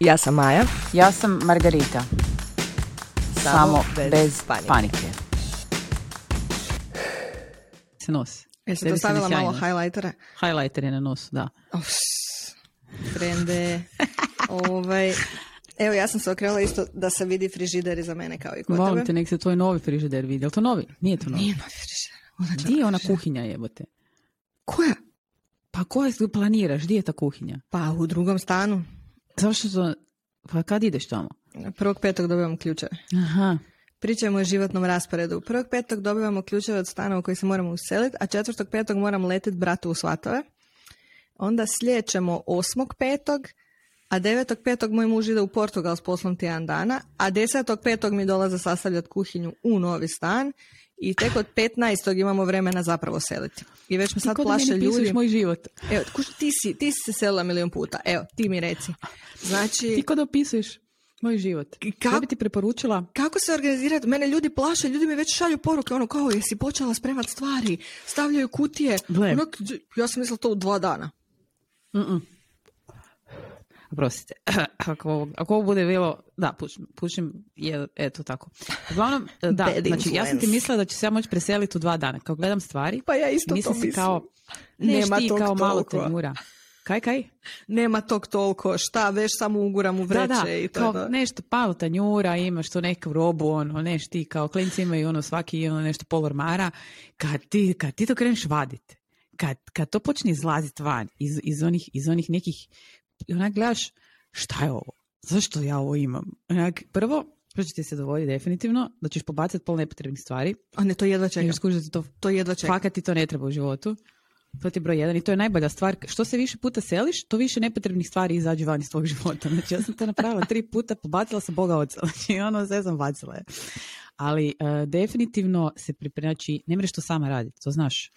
Ja sam Maja. Ja sam Margarita. Samo, bez, panike. Se nos. Jesi to se stavila malo highlightera? Highlighter je na nosu, da. Of, frende. ovaj, evo, ja sam se okrenula isto da se vidi frižider iza mene kao i kod Molim tebe. te, nek se tvoj novi frižider vidi. Jel to novi? Nije to novi. Nije novi frižider. Ona Di je ona kuhinja jebote? Koja? Pa koja tu planiraš? Di je ta kuhinja? Pa u drugom stanu. Zašto to... Pa kad ideš tamo? Prvog petog dobivamo ključeve. Aha. Pričamo o životnom rasporedu. Prvog petog dobivamo ključeve od stana u koji se moramo useliti, a četvrtog petog moram letit bratu u svatove. Onda slijećemo osmog petog, a devetog petog moj muž ide u Portugal s poslom tjedan dana, a desetog petog mi dolaze sastavljati kuhinju u novi stan i tek od 15. imamo vremena zapravo seliti. I već me Ti sad da plaše meni ljudi. moj život. Evo, kuš, ti, si, ti si se selila milion puta. Evo, ti mi reci. Znači, Ti ko da opisuješ moj život. Ka- Ja bi ti preporučila kako se organizirati? Mene ljudi plaše, ljudi mi već šalju poruke, ono kao, jesi počela spremati stvari, stavljaju kutije. Ono, ja sam mislila to u dva dana. Mm-mm. Oprostite. ako, ovo, ako ovo bude bilo... Da, pušim, pušim je, eto tako. Uglavnom, da, Bad znači ja sam ti mislila da ću se ja moći preseliti u dva dana. Kao gledam stvari, Pa ja isto mislim to mislim. kao... Neš Nema ti tog kao malo tanjura. Kaj, kaj? Nema tog toliko, šta, veš samo uguram u vreće da, da, i to. kao to. nešto malo tanjura, imaš tu neku robu, ono, neš ti, kao klinci imaju ono svaki ono nešto pol ormara. Kad ti, kad ti to kreneš vadit, kad, kad to počne izlazit van iz, iz, onih, iz onih nekih, i onak gledaš, šta je ovo? Zašto ja ovo imam? Onak, prvo, što će ti se dogoditi definitivno, da ćeš pobacati pol nepotrebnih stvari, A ne, to jedva ti to To jedva čekam. fakat ti to ne treba u životu. To ti je broj jedan i to je najbolja stvar. Što se više puta seliš, to više nepotrebnih stvari izađe van iz tvog života. Znači ja sam to napravila tri puta, pobacila sam Boga oca. Znači ono sve sam bacila. je. Ali e, definitivno se priprema, znači ne mreš to sama raditi, to znaš.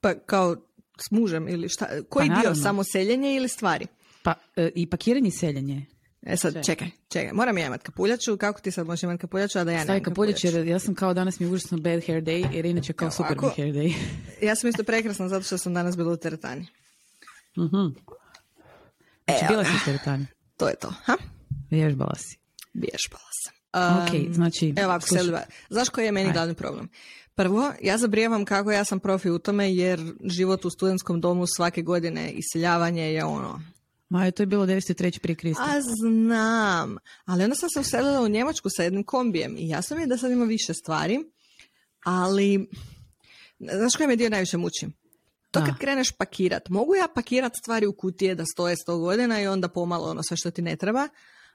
Pa kao s mužem ili šta? Koji dio, naravno. samo seljenje ili stvari? Pa e, i pakiranje i seljenje. E sad, čekaj, čekaj. Moram ja imat kapuljaču. Kako ti sad možeš imat kapuljaču, a da ja Stavi nemam kapuljač kapuljaču? jer ja sam kao danas mi je užasno bad hair day, jer inače kao Evo super ovako. hair day. Ja sam isto prekrasna zato što sam danas bila u teretani. Mhm. Znači Evo. bila si u teretani. To je to. Ha? Vježbala si. Vježbala sam. Ok, znači, Evo ovako, znaš koji je meni Ajde. glavni problem? Prvo, ja zabrijevam kako ja sam profi u tome jer život u studentskom domu svake godine iseljavanje je ono... Maja, to je bilo 903. prije Krista. A znam, ali onda sam se uselila u Njemačku sa jednim kombijem i jasno mi je da sad ima više stvari, ali znaš koji me dio najviše muči? To kad kreneš pakirat, mogu ja pakirat stvari u kutije da stoje 100 godina i onda pomalo ono sve što ti ne treba,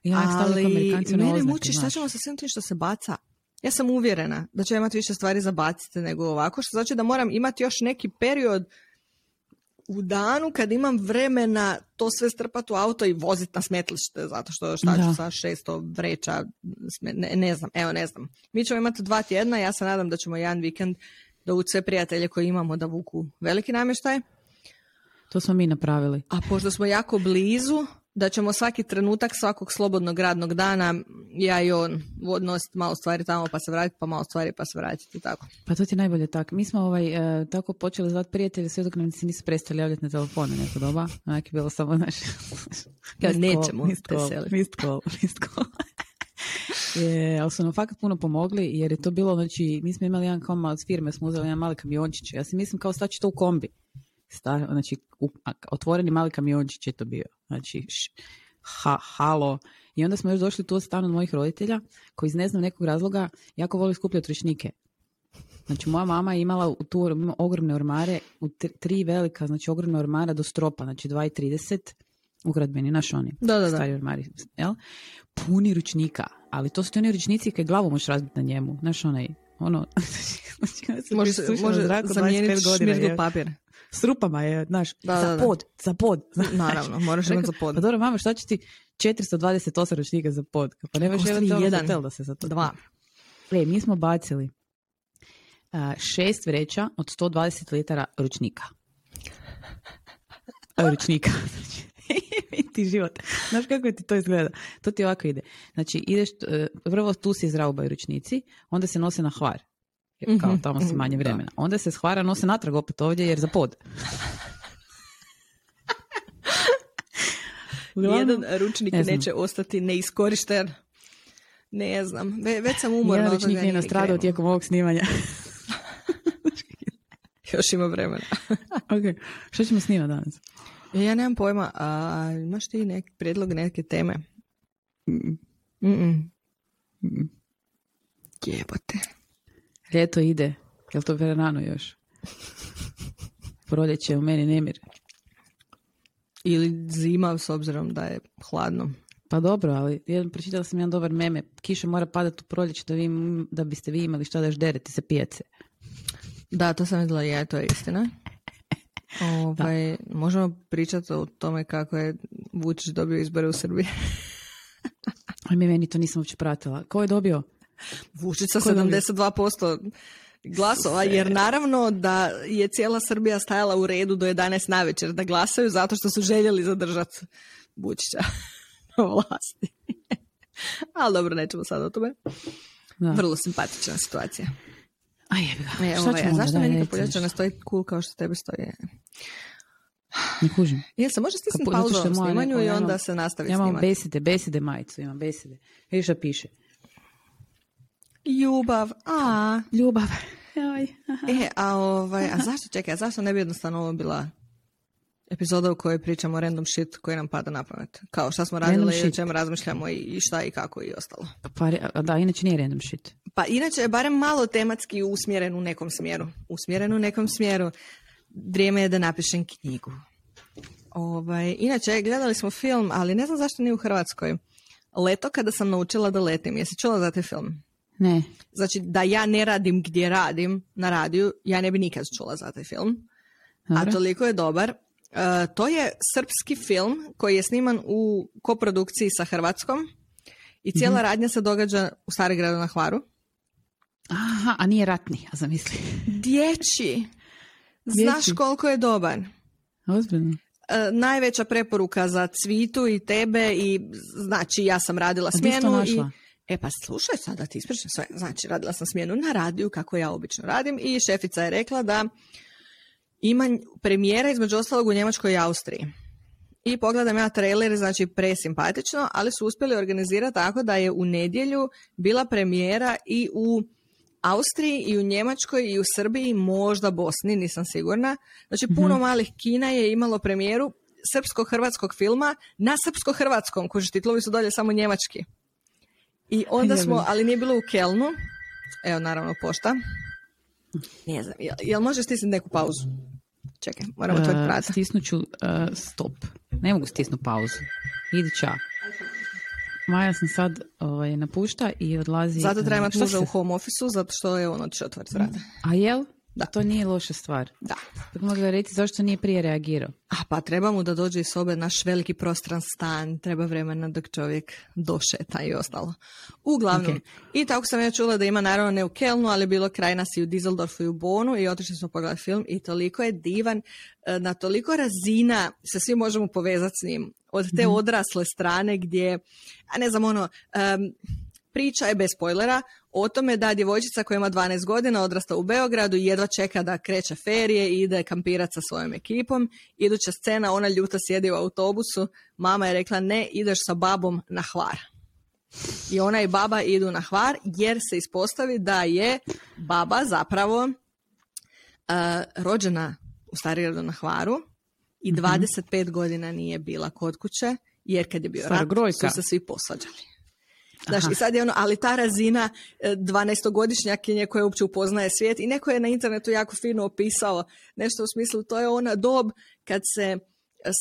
Ja ali na mene muči šta ćemo sa svim tim što se baca. Ja sam uvjerena da ću imati više stvari za baciti nego ovako, što znači da moram imati još neki period u danu kad imam vremena to sve strpati u auto i voziti na smetlište, zato što šta Da. ću sa 600 vreća, ne, ne znam, evo ne znam. Mi ćemo imati dva tjedna, ja se nadam da ćemo jedan vikend dovući sve prijatelje koje imamo da vuku veliki namještaj, To smo mi napravili. a pošto smo jako blizu, da ćemo svaki trenutak svakog slobodnog radnog dana, ja i on, odnositi malo stvari tamo pa se vratiti, pa malo stvari pa se vratiti tako. Pa to ti je najbolje tako. Mi smo ovaj, e, tako počeli zvati prijatelje sve dok nam se nisu prestali javljati na telefone neko doba. Onak je bilo samo naš... Ja, nećemo te call, seliti. missed call, je, ali su nam fakat puno pomogli jer je to bilo, znači, mi smo imali jedan kao od firme, smo uzeli jedan mali kamiončić. Ja si mislim kao staći to u kombi. Sta, znači, otvoreni mali kamiončić je to bio. Znači, š- ha, halo. I onda smo još došli tu od stan od mojih roditelja, koji iz ne znam nekog razloga jako voli skupljati ručnike. Znači, moja mama je imala u tu ima ogromne ormare, u tri, tri velika, znači ogromne ormara do stropa, znači 2,30, ugradbeni, naš oni, Da, da, da. stari ormari, jel? Puni ručnika, ali to su ti oni ručnici kad glavu možeš razbiti na njemu, znaš onaj, ono, znači, Može, može zraku 25 zamijeniti šmirgl je. papir. S rupama je, znaš, Da, za da, da. pod, za pod. znaš. Naravno, moraš imati za pod. Pa dobro, mama, šta će ti 428 ručnika za pod? Pa nemaš Ostavi jedan jedan. hotel da se za to Dva. E, mi smo bacili šest vreća od 120 litara ručnika. Ručnika. Znači, ti život. Znaš kako ti to izgleda? To ti ovako ide. Znači, ideš, e, prvo tu se izraubaju ručnici, onda se nose na hvar. Jer kao Mhm, tamo si manje da. vremena. Onda se s hvara nose natrag opet ovdje jer za pod. Jedan ručnik ne neće ostati neiskorišten. Ne znam, Ve- već sam umorna. Jedan ručnik nije ni nastradao tijekom ovog snimanja. Još ima vremena. ok, što ćemo snimati danas? E, Ja nemam pojma, a imaš ti neki prijedlog neke teme? Mm, Mm-mm. mm. Jebote. Ljeto ide, jel to rano još? Proljeće u meni nemir. Ili zima s obzirom da je hladno. Pa dobro, ali jedan, pročitala sam jedan dobar meme. Kiša mora padati u proljeće da, vi, da biste vi imali šta da još dereti se pijace. Da, to sam vidjela je, to je istina. Ovaj, možemo pričati o tome kako je Vučić dobio izbore u Srbiji. Ali mi meni to nisam uopće pratila. Ko je dobio? Vučić sa Ko je dobio? 72% glasova, jer naravno da je cijela Srbija stajala u redu do 11 navečer da glasaju zato što su željeli zadržati Vučića na vlasti. Ali dobro, nećemo sad o tome. Da. Vrlo simpatična situacija. A jebi ga. E, Šta ovaj, ćemo a onda? zašto Daj, meni nešto. ne stoji cool kao što tebi stoji? Ne kužim. Jel se može stisnuti Pa, pauzu u snimanju i ja imam- onda se nastavi Ja imam snimati? besede, besede majicu, imam besede. Vidiš šta piše? Ljubav, a... Ljubav. E, a, ovaj, a zašto, čekaj, a zašto ne bi jednostavno ovo bila epizoda u kojoj pričamo random shit koji nam pada na pamet? Kao šta smo Random radili, o shit. čemu razmišljamo i, i šta i kako i ostalo. Pa, da, inače nije random shit. Pa inače je barem malo tematski usmjeren u nekom smjeru. Usmjeren u nekom smjeru. Vrijeme je da napišem knjigu. Ovaj, inače, gledali smo film, ali ne znam zašto nije u Hrvatskoj. Leto kada sam naučila da letim. Jesi čula za taj film? Ne. Znači, da ja ne radim gdje radim na radiju, ja ne bi nikad čula za taj film. A Dobro. toliko je dobar. E, to je srpski film koji je sniman u koprodukciji sa Hrvatskom i cijela Mhm. radnja se događa u Starigradu na Hvaru. Aha, a nije ratni, a zamisli. Dječji. Znaš Dječji. koliko je dobar. Ozbiljno. E, najveća preporuka za Cvitu i tebe i znači ja sam radila A smjenu i našla? E pa slušaj sad da ti ispričam sve. Znači radila sam smjenu na radiju kako ja obično radim i šefica je rekla da ima premijera između ostalog u Njemačkoj i Austriji. I pogledam ja trailer, znači presimpatično, ali su uspjeli organizirati tako da je u nedjelju bila premijera i u Austriji i u Njemačkoj i u Srbiji, možda Bosni, nisam sigurna. Znači puno malih kina je imalo premijeru srpsko-hrvatskog filma na srpsko-hrvatskom, kuži titlovi su dolje samo njemački. I onda smo, ali nije bilo u Kelnu, evo naravno pošta. Ne znam, jel, jel možeš stisnuti neku pauzu? Čekaj, moram otvoriti Uh, stisnut ću uh, stop. Ne mogu stisnuti pauzu. Idi ča. Maja sam sad ovaj, napušta i odlazi... Zato treba imati muža u home office zato što je on otišao otvoriti vrata. A jel? Da. To nije loša stvar. Da. Tako mogla reći zašto nije prije reagirao. A pa treba mu da dođe iz sobe naš veliki prostran stan, treba vremena dok čovjek došeta i ostalo. Uglavnom, Ok. i tako sam ja čula da ima naravno ne u Kelnu, ali bilo kraj nas i u Dizeldorfu i u Bonu i otišli smo pogledati film i toliko je divan, e, na toliko razina se svi možemo povezati s njim. Od te odrasle strane gdje, a ne znam ono, em, Priča je bez spoilera o tome da djevojčica koja ima 12 godina odrasta u Beogradu i jedva čeka da kreće ferije i ide kampirati sa svojom ekipom. Iduća scena, ona ljuta sjedi u autobusu, mama je rekla ne, ideš sa babom na hvar. I ona i baba idu na hvar jer se ispostavi da je baba zapravo uh, rođena u Starigradu na hvaru i 25 godina nije bila kod kuće jer kad je bio rat Starogrojka. su se svi posvađali. Znaš, Aha. i sad je ono, ali ta razina e, 12-godišnjakinje koja uopće upoznaje svijet i neko je na internetu jako fino opisao nešto u smislu, to je ona dob kad se e,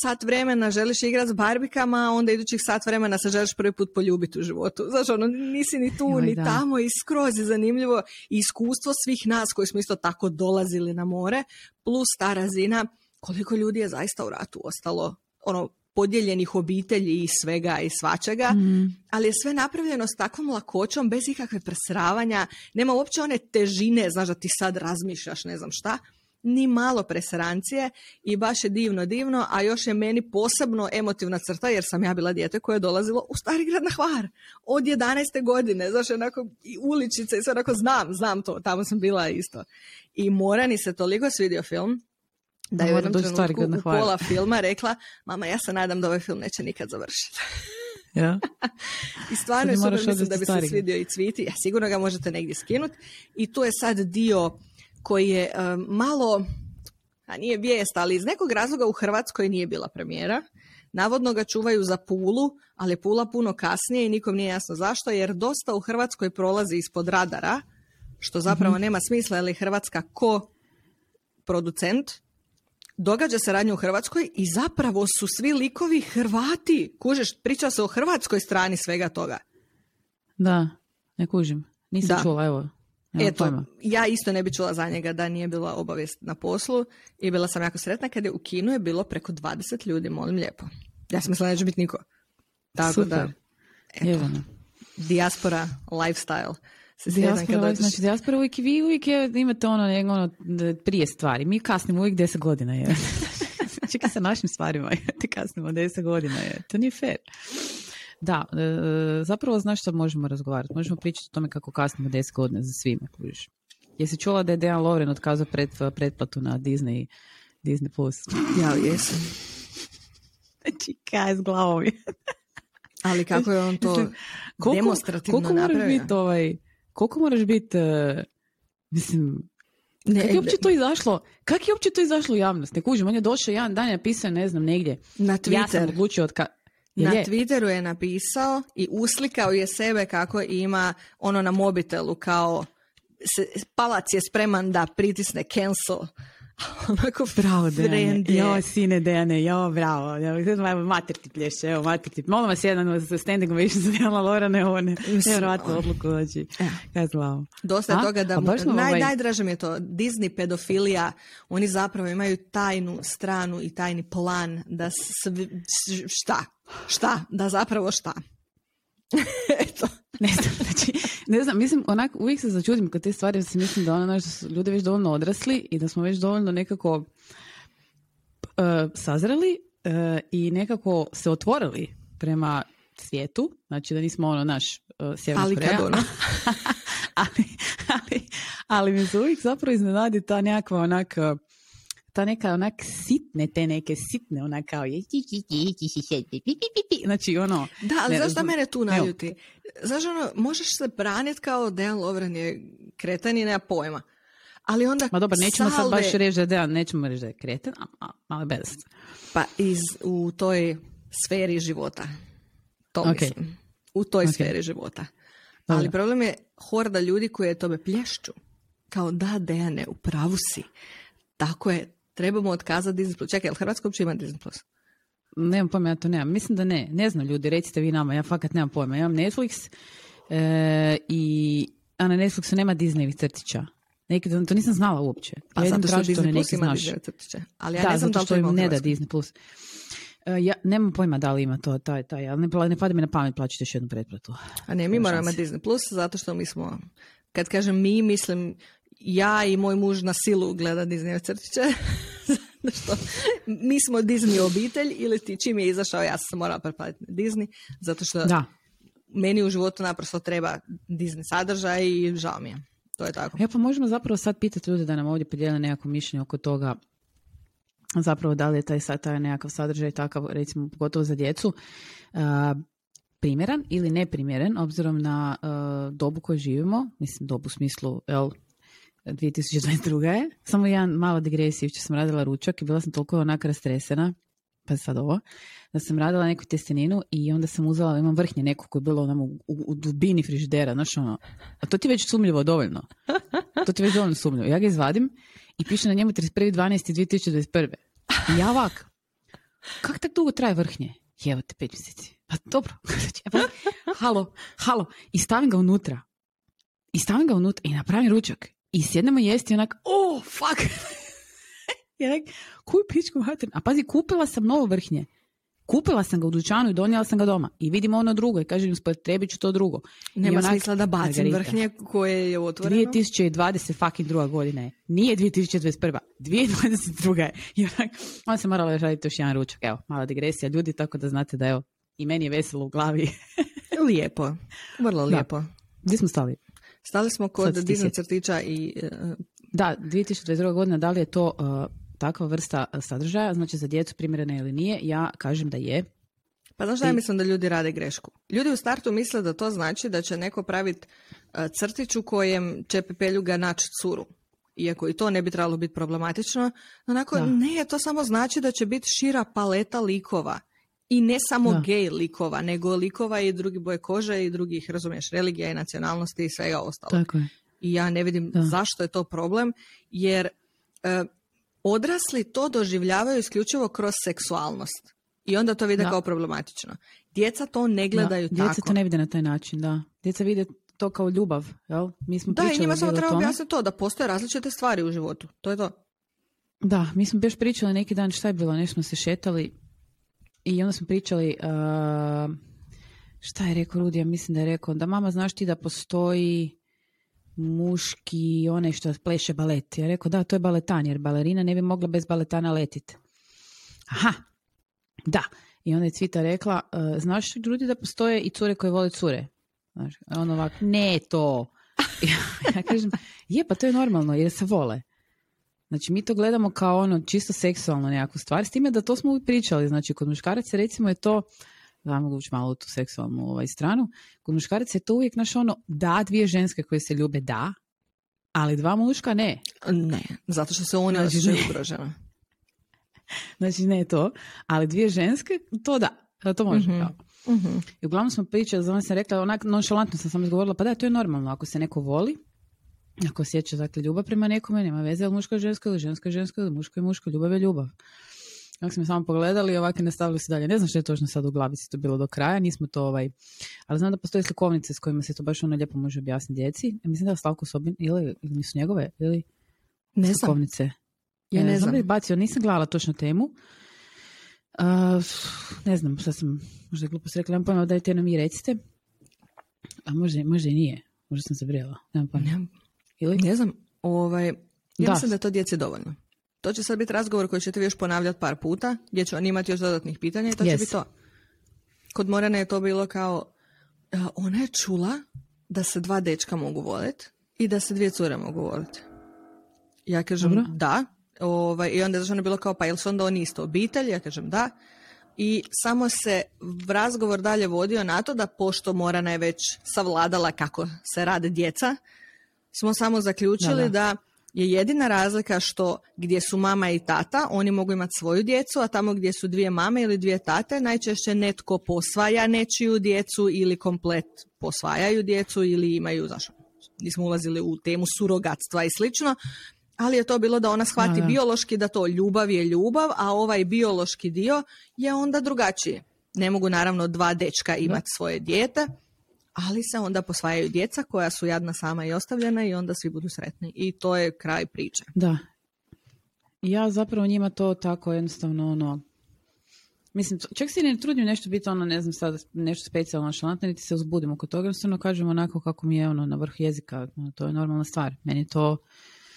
sat vremena želiš igrati s barbikama, a onda idućih sat vremena se želiš prvi put poljubiti u životu. Znaš, ono, nisi ni tu, Joj, ni da. tamo i skroz je zanimljivo iskustvo svih nas koji smo isto tako dolazili na more, plus ta razina koliko ljudi je zaista u ratu ostalo, ono, podijeljenih obitelji i svega i svačega, ali je sve napravljeno s takvom lakoćom, bez ikakve presravanja, nema uopće one težine, znaš da ti sad razmišljaš ne znam šta, ni malo presrancije i baš je divno, divno, a još je meni posebno emotivna crta jer sam ja bila dijete koje je dolazilo u Stari grad na Hvar od 11. godine, znaš, onako i uličice i sve onako znam, znam to, tamo sam bila isto. I Morani se toliko svidio film, da je u jednom trenutku u pola filma rekla mama ja se nadam da ovaj film neće nikad završiti. Ja? I stvarno je super, mislim da bi se svidio i cviti. Ja, sigurno ga možete negdje skinuti. I tu je sad dio koji je um, malo, a nije vijest, ali iz nekog razloga u Hrvatskoj nije bila premijera. Navodno ga čuvaju za Pulu, ali je Pula puno kasnije i nikom nije jasno zašto, jer dosta u Hrvatskoj prolazi ispod radara, što zapravo Mhm. nema smisla, jer je Hrvatska ko producent, događa se radnje u Hrvatskoj i zapravo su svi likovi Hrvati. Kužeš, priča se o hrvatskoj strani svega toga. Da, ne kužim. Nisam Da. čula, evo. Nemam Eto, pojma. ja isto ne bi čula za njega da nije bila obavijest na poslu i bila sam jako sretna kad je u kinu je bilo preko 20 ljudi, molim lijepo. Ja sam mislila da neće biti niko. Tako Super. da, eto, dijaspora lifestyle. Dijaspora, dođeš- znači dijaspora uvijek, vi uvijek je, imate ono, ono prije stvari. Mi kasnimo uvijek 10 godina. Je. znači kad sa našim stvarima ti kasnimo 10 godina. Je. To nije fair. Da, e, zapravo znaš što možemo razgovarati? Možemo pričati o tome kako kasnimo 10 godina za svime. Kužiš. Jesi čula da je Dejan Lovren otkazao pred, pretplatu na Disney, Disney Plus? Ja, jesam. Znači, kaj s glavom je. Ali kako je on to Mislim, demonstrativno koliko moraš napravio? biti ovaj, koliko moraš biti, e, mislim, Ne, Kako je uopće to izašlo? Kako je uopće to izašlo u javnost? Ne kužim, on je došao jedan dan i napisao, ne znam, negdje. na Ja sam Twitter. odlučio od ka... Na je? Twitteru je napisao i uslikao je sebe kako ima ono na mobitelu kao se, palac je spreman da pritisne cancel. Onako Bravo, Dejane. Jo, sine Dejane, jo, bravo. Evo, mater ti plješe, evo, mater ti. Molim vas jedan sa standing ovation za Dijana Lorane, ovo ne, nevjerojatnu odluku, znači, kaj s glavom. Dosta je toga da mu, naj, ovaj- najdraže mi je to Disney pedofilija, oni zapravo imaju tajnu stranu i tajni plan da svi, šta, šta, da zapravo šta. Eto. Ne znam, znači, ne znam, mislim, onak, uvijek se začudim kod te stvari, jer mislim da ono, znaš, da su ljudi već dovoljno odrasli i da smo već dovoljno nekako e, sazreli e, i nekako se otvorili prema svijetu, znači da nismo ono naš uh, Sjeverna Ali Koreja, kad ono? ali, ali, ali mi se uvijek zapravo iznenadi ta nekakva onak uh, ta neka onak sitne, te neke sitne, onak kao je znači ono Da, ali Ne, zašto zna- mene tu naljuti? Znaš ono, možeš se braniti kao Dejan Lovren je kretan i nema pojma. Ali onda Ma dobro, nećemo sad baš salve- reći da je Dejan, nećemo reći da je a, ali bez. Pa iz, u toj sferi života. To Ok. mislim. U toj Ok. sferi života. Dobro. Ali problem je horda ljudi koji je tome plješću. Kao da, Dejane, u pravu si. Tako je, trebamo otkazati Disney+. Plus. Čekaj, jel Hrvatska uopće ima Disney+. Plus? Nemam pojma, ja to nemam. Mislim da ne. Ne znam ljudi, recite vi nama, ja fakat nemam pojma. Ja imam Netflix e, i a na Netflixu nema Disneyvih crtića. Neki dan to nisam znala uopće. Pa ja zato što Disney Plus ima crtiće. Ali ja da, ne znam da zato li što to ima u im ne da. Disney+. Plus. E, ja nemam pojma da li ima to, taj, taj, ali ne, ne pada mi na pamet plaćati još jednu pretplatu. A ne, mi moramo imati Disney Plus zato što mi smo, kad kažem mi, mislim ja i moj muž na silu gleda Disney crtiće. što mi smo Disney obitelj ili ti čim je izašao ja sam morala pretplatiti na Disney zato što Da. meni u životu naprosto treba Disney sadržaj i žao mi je. To je tako. E pa možemo zapravo sad pitati ljude da nam ovdje podijele nekako mišljenje oko toga zapravo da li je taj, taj nekakav sadržaj takav, recimo pogotovo za djecu, a, primjeran ili neprimjeren obzirom na a, dobu koju živimo, mislim dobu u smislu, jel, 2022. je, samo jedan mala digresija, jučer sam radila ručak i bila sam toliko onak rastresena, pa sad ovo, da sam radila neku testeninu i onda sam uzela, imam vrhnje neko koje je bilo onamo u, u, dubini frižidera, znaš ono, a to ti je već sumljivo dovoljno. To ti je već dovoljno sumnjivo. Ja ga izvadim i piše na njemu 31.12.2021. I ja ovak, kak tak dugo traje vrhnje? Evo te pet mjeseci. Pa dobro. E pa, halo, halo. I stavim ga unutra. I stavim ga unutra i napravim ručak. I sjednemo jesti onak, oh, fuck. I onak, koju pičku materinu. A pazi, kupila sam novo vrhnje. Kupila sam ga u dućanu i donijela sam ga doma. I vidimo ono drugo i kažem, trebit ću to drugo. Nema onak, smisla da bacim Margarita, vrhnje koje je otvoreno. 2020 fucking druga godina je. Nije 2021. 2022. je. I onak, onda sam morala još raditi još jedan ručak. Evo, mala digresija ljudi, tako da znate da evo, i meni je veselo u glavi. Lijepo. Vrlo Da. lijepo. Gdje smo stali? Stali smo kod Disney crtića i e, Da, 2022. godina, da li je to uh, takva vrsta sadržaja, znači za djecu primjerena ili nije, ja kažem da je. Pa znaš da ja mislim da ljudi rade grešku? Ljudi u startu misle da to znači da će neko praviti e, crtić u kojem će pepeljuga naći curu. Iako i to ne bi trebalo biti problematično. Onako, ne, to samo znači da će biti šira paleta likova. I ne samo da. gej likova, nego likova i drugi boje kože i drugih, razumiješ, religija i nacionalnosti i svega ostalo. Tako je. I ja ne vidim zašto je to problem, jer e, odrasli to doživljavaju isključivo kroz seksualnost. I onda to vide kao problematično. Djeca to ne gledaju da. tako. Djeca to ne vide na taj način, da. Djeca vide to kao ljubav, jel? Mi smo da, i njima samo treba objasniti to, da postoje različite stvari u životu. To je to. Da, mi smo još pričali neki dan šta je bilo, nešto smo se šetali i onda smo pričali, uh, šta je rekao Rudija, mislim da je rekao, da mama znaš ti da postoji muški, onaj što pleše balet. Ja rekao, da, to je baletan, jer balerina ne bi mogla bez baletana letiti. Aha, da. I onda je Cvita rekla, uh, znaš ljudi da postoje i cure koje vole cure? Znaš, on ovak, ne to. ja kažem, je, pa to je normalno, jer se vole. Znači, mi to gledamo kao ono čisto seksualno nekakvu stvar, s time da to smo pričali. Znači, kod muškaraca recimo je to, da mogu ući malo u tu seksualnu ovaj, stranu, kod muškaraca je to uvijek naš ono, da, dvije ženske koje se ljube, da, ali dva muška ne. Ne, zato što se oni znači, osjećaju znači, ne to, ali dvije ženske, to da, to može. Mm-hmm. I uglavnom smo pričali, znam sam rekla, onak nonšalantno sam samo izgovorila, pa da, to je normalno, ako se neko voli, ako osjeća dakle, ljubav prema nekome, nema veze ali muško je žensko ili žensko je žensko ili muško je muško, ljubav je ljubav. Ako smo samo pogledali i ovako nastavili se dalje. Ne znam što je točno sad u glavici to bilo do kraja, nismo to ovaj... Ali znam da postoje slikovnice s kojima se to baš ono lijepo može objasniti djeci. mislim da je Slavko Sobin, ili, ili nisu njegove, ili ne znam. slikovnice. Ja ne, ne znam. znam. bacio, nisam gledala točno temu. Uh, ne znam, šta sam možda je glupo rekla, nemam pojma, dajte jedno mi recite. A možda, možda i nije, možda sam zabrijala, nemam pojma. Ili? Ne znam, ovaj, ja da. mislim da je to djece dovoljno. To će sad biti razgovor koji ćete vi još ponavljati par puta, gdje će on imati još dodatnih pitanja i to yes. će biti to. Kod Morana je to bilo kao, ona je čula da se dva dečka mogu voliti i da se dvije cure mogu voliti. Ja kažem Dobro. da, ovaj, i onda je ono bilo kao, pa jel su onda oni isto obitelj? Ja kažem da. I samo se razgovor dalje vodio na to da pošto Morana je već savladala kako se rade djeca, smo samo zaključili da, je jedina razlika što gdje su mama i tata, oni mogu imati svoju djecu, a tamo gdje su dvije mame ili dvije tate, najčešće netko posvaja nečiju djecu ili komplet posvajaju djecu ili imaju, zašto nismo ulazili u temu surogatstva i slično, ali je to bilo da ona shvati biološki da to ljubav je ljubav, a ovaj biološki dio je onda drugačiji. Ne mogu naravno dva dečka imati svoje dijete, ali se onda posvajaju djeca koja su jadna sama i ostavljena i onda svi budu sretni. I to je kraj priče. Da. Ja zapravo njima to tako jednostavno ono, Mislim, čak si ne trudim nešto biti ono, ne znam sad, nešto specijalno šalantno, niti se uzbudimo kod toga, jednostavno kažem onako kako mi je ono na vrh jezika, ono, to je normalna stvar. Meni to...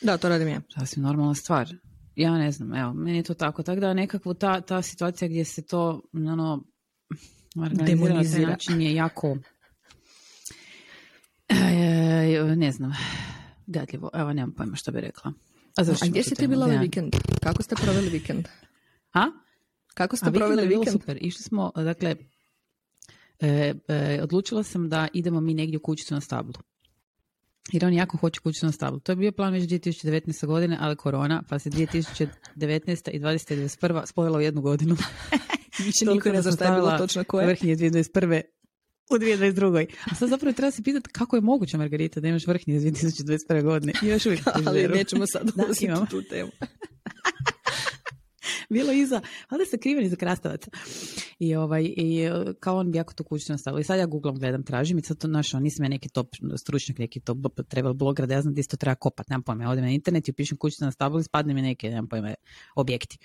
Da, to radim ja. Sasvim normalna stvar. Ja ne znam, evo, meni je to tako. Tako da nekakvo ta, ta situacija gdje se to, ono, demonizira na način je jako E, ne znam, gadljivo, evo nemam pojma što bi rekla. A, A gdje si ti bila ovaj vikend? Kako ste proveli vikend? A? Kako ste A, proveli vikend? Bilo super. Išli smo, dakle, e, e, odlučila sam da idemo mi negdje u kućicu na stablu. Jer on jako hoće kućicu na stablu. To je bio plan već 2019. godine, ali korona, pa se 2019. i 2021. spojila u jednu godinu. Niko ne bilo točno koje. Vrhnje 2021 u 2022. A sad zapravo treba se pitati kako je moguće, Margarita, da imaš vrhnje iz 2021. godine. I još uvijek Ali nećemo sad da, tu temu. Bilo iza, ali se kriven iza krastavaca. I, ovaj, I kao on bi jako to kućno nastavilo. I sad ja googlom gledam, tražim i sad to našao, nisam ja neki top stručnjak, neki top treba blogra da ja znam da isto treba kopat, nemam pojma. Odem na internet i upišem kućno na stablo i spadne mi neke, nemam pojma, objekti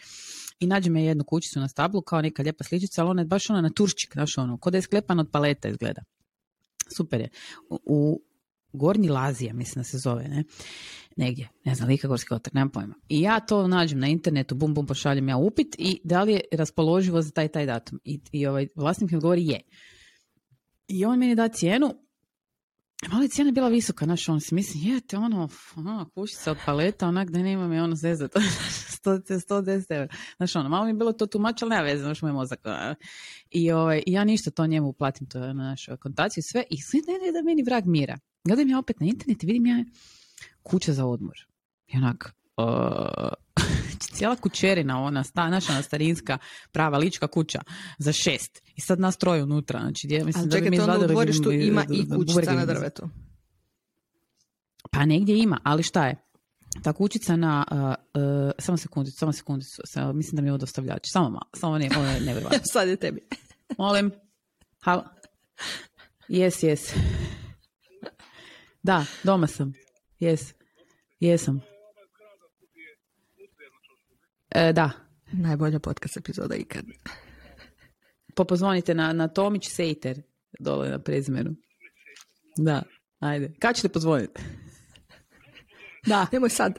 i nađe me jednu kućicu na stablu kao neka lijepa sličica, ali ona je baš ona na turščik, znaš ono, kod je sklepan od paleta izgleda. Super je. U, Gornji Lazija, mislim da se zove, ne? Negdje, ne znam, Lika Gorski otok, nemam pojma. I ja to nađem na internetu, bum, bum, pošaljem ja upit i da li je raspoloživo za taj, taj datum. I, i ovaj vlasnik mi govori je. I on meni da cijenu Malo je cijena bila visoka, znaš, on si misli, jete, ono, ono, kućica od paleta, onak da nema me ono zezat, 110 eura. Znaš, ono, malo mi je bilo to tumač, ali nema veze, znaš, moj mozak. I, ovaj, ja ništa to njemu uplatim, to je na našu kontaciju, sve, i sve ne, ne da meni vrag mira. Gledam ja opet na internet i vidim ja kuća za odmor. I onak, uh, cijela kućerina, ona sta, naša starinska prava lička kuća za šest. I sad nas troje unutra. Znači, gdje, mislim, Ali da bi mi čekajte, onda u dvorištu bi- ima i kućica na drvetu. Pa negdje ima, ali šta je? Ta kućica na, uh, uh, samo sekundicu, samo sekundicu, sa- mislim da mi je ovo dostavljač, samo malo, samo ne, ovo je nevjerojatno. Sad je tebi. Molim. Halo. Jes, jes. Da, doma sam. Jes. Jesam. E, da. Najbolja podcast epizoda ikad. Pa pozvonite na, na Tomić Sejter, dole na prezimenu. Da, ajde. Kad ćete pozvoniti? Da, Nemoj sad.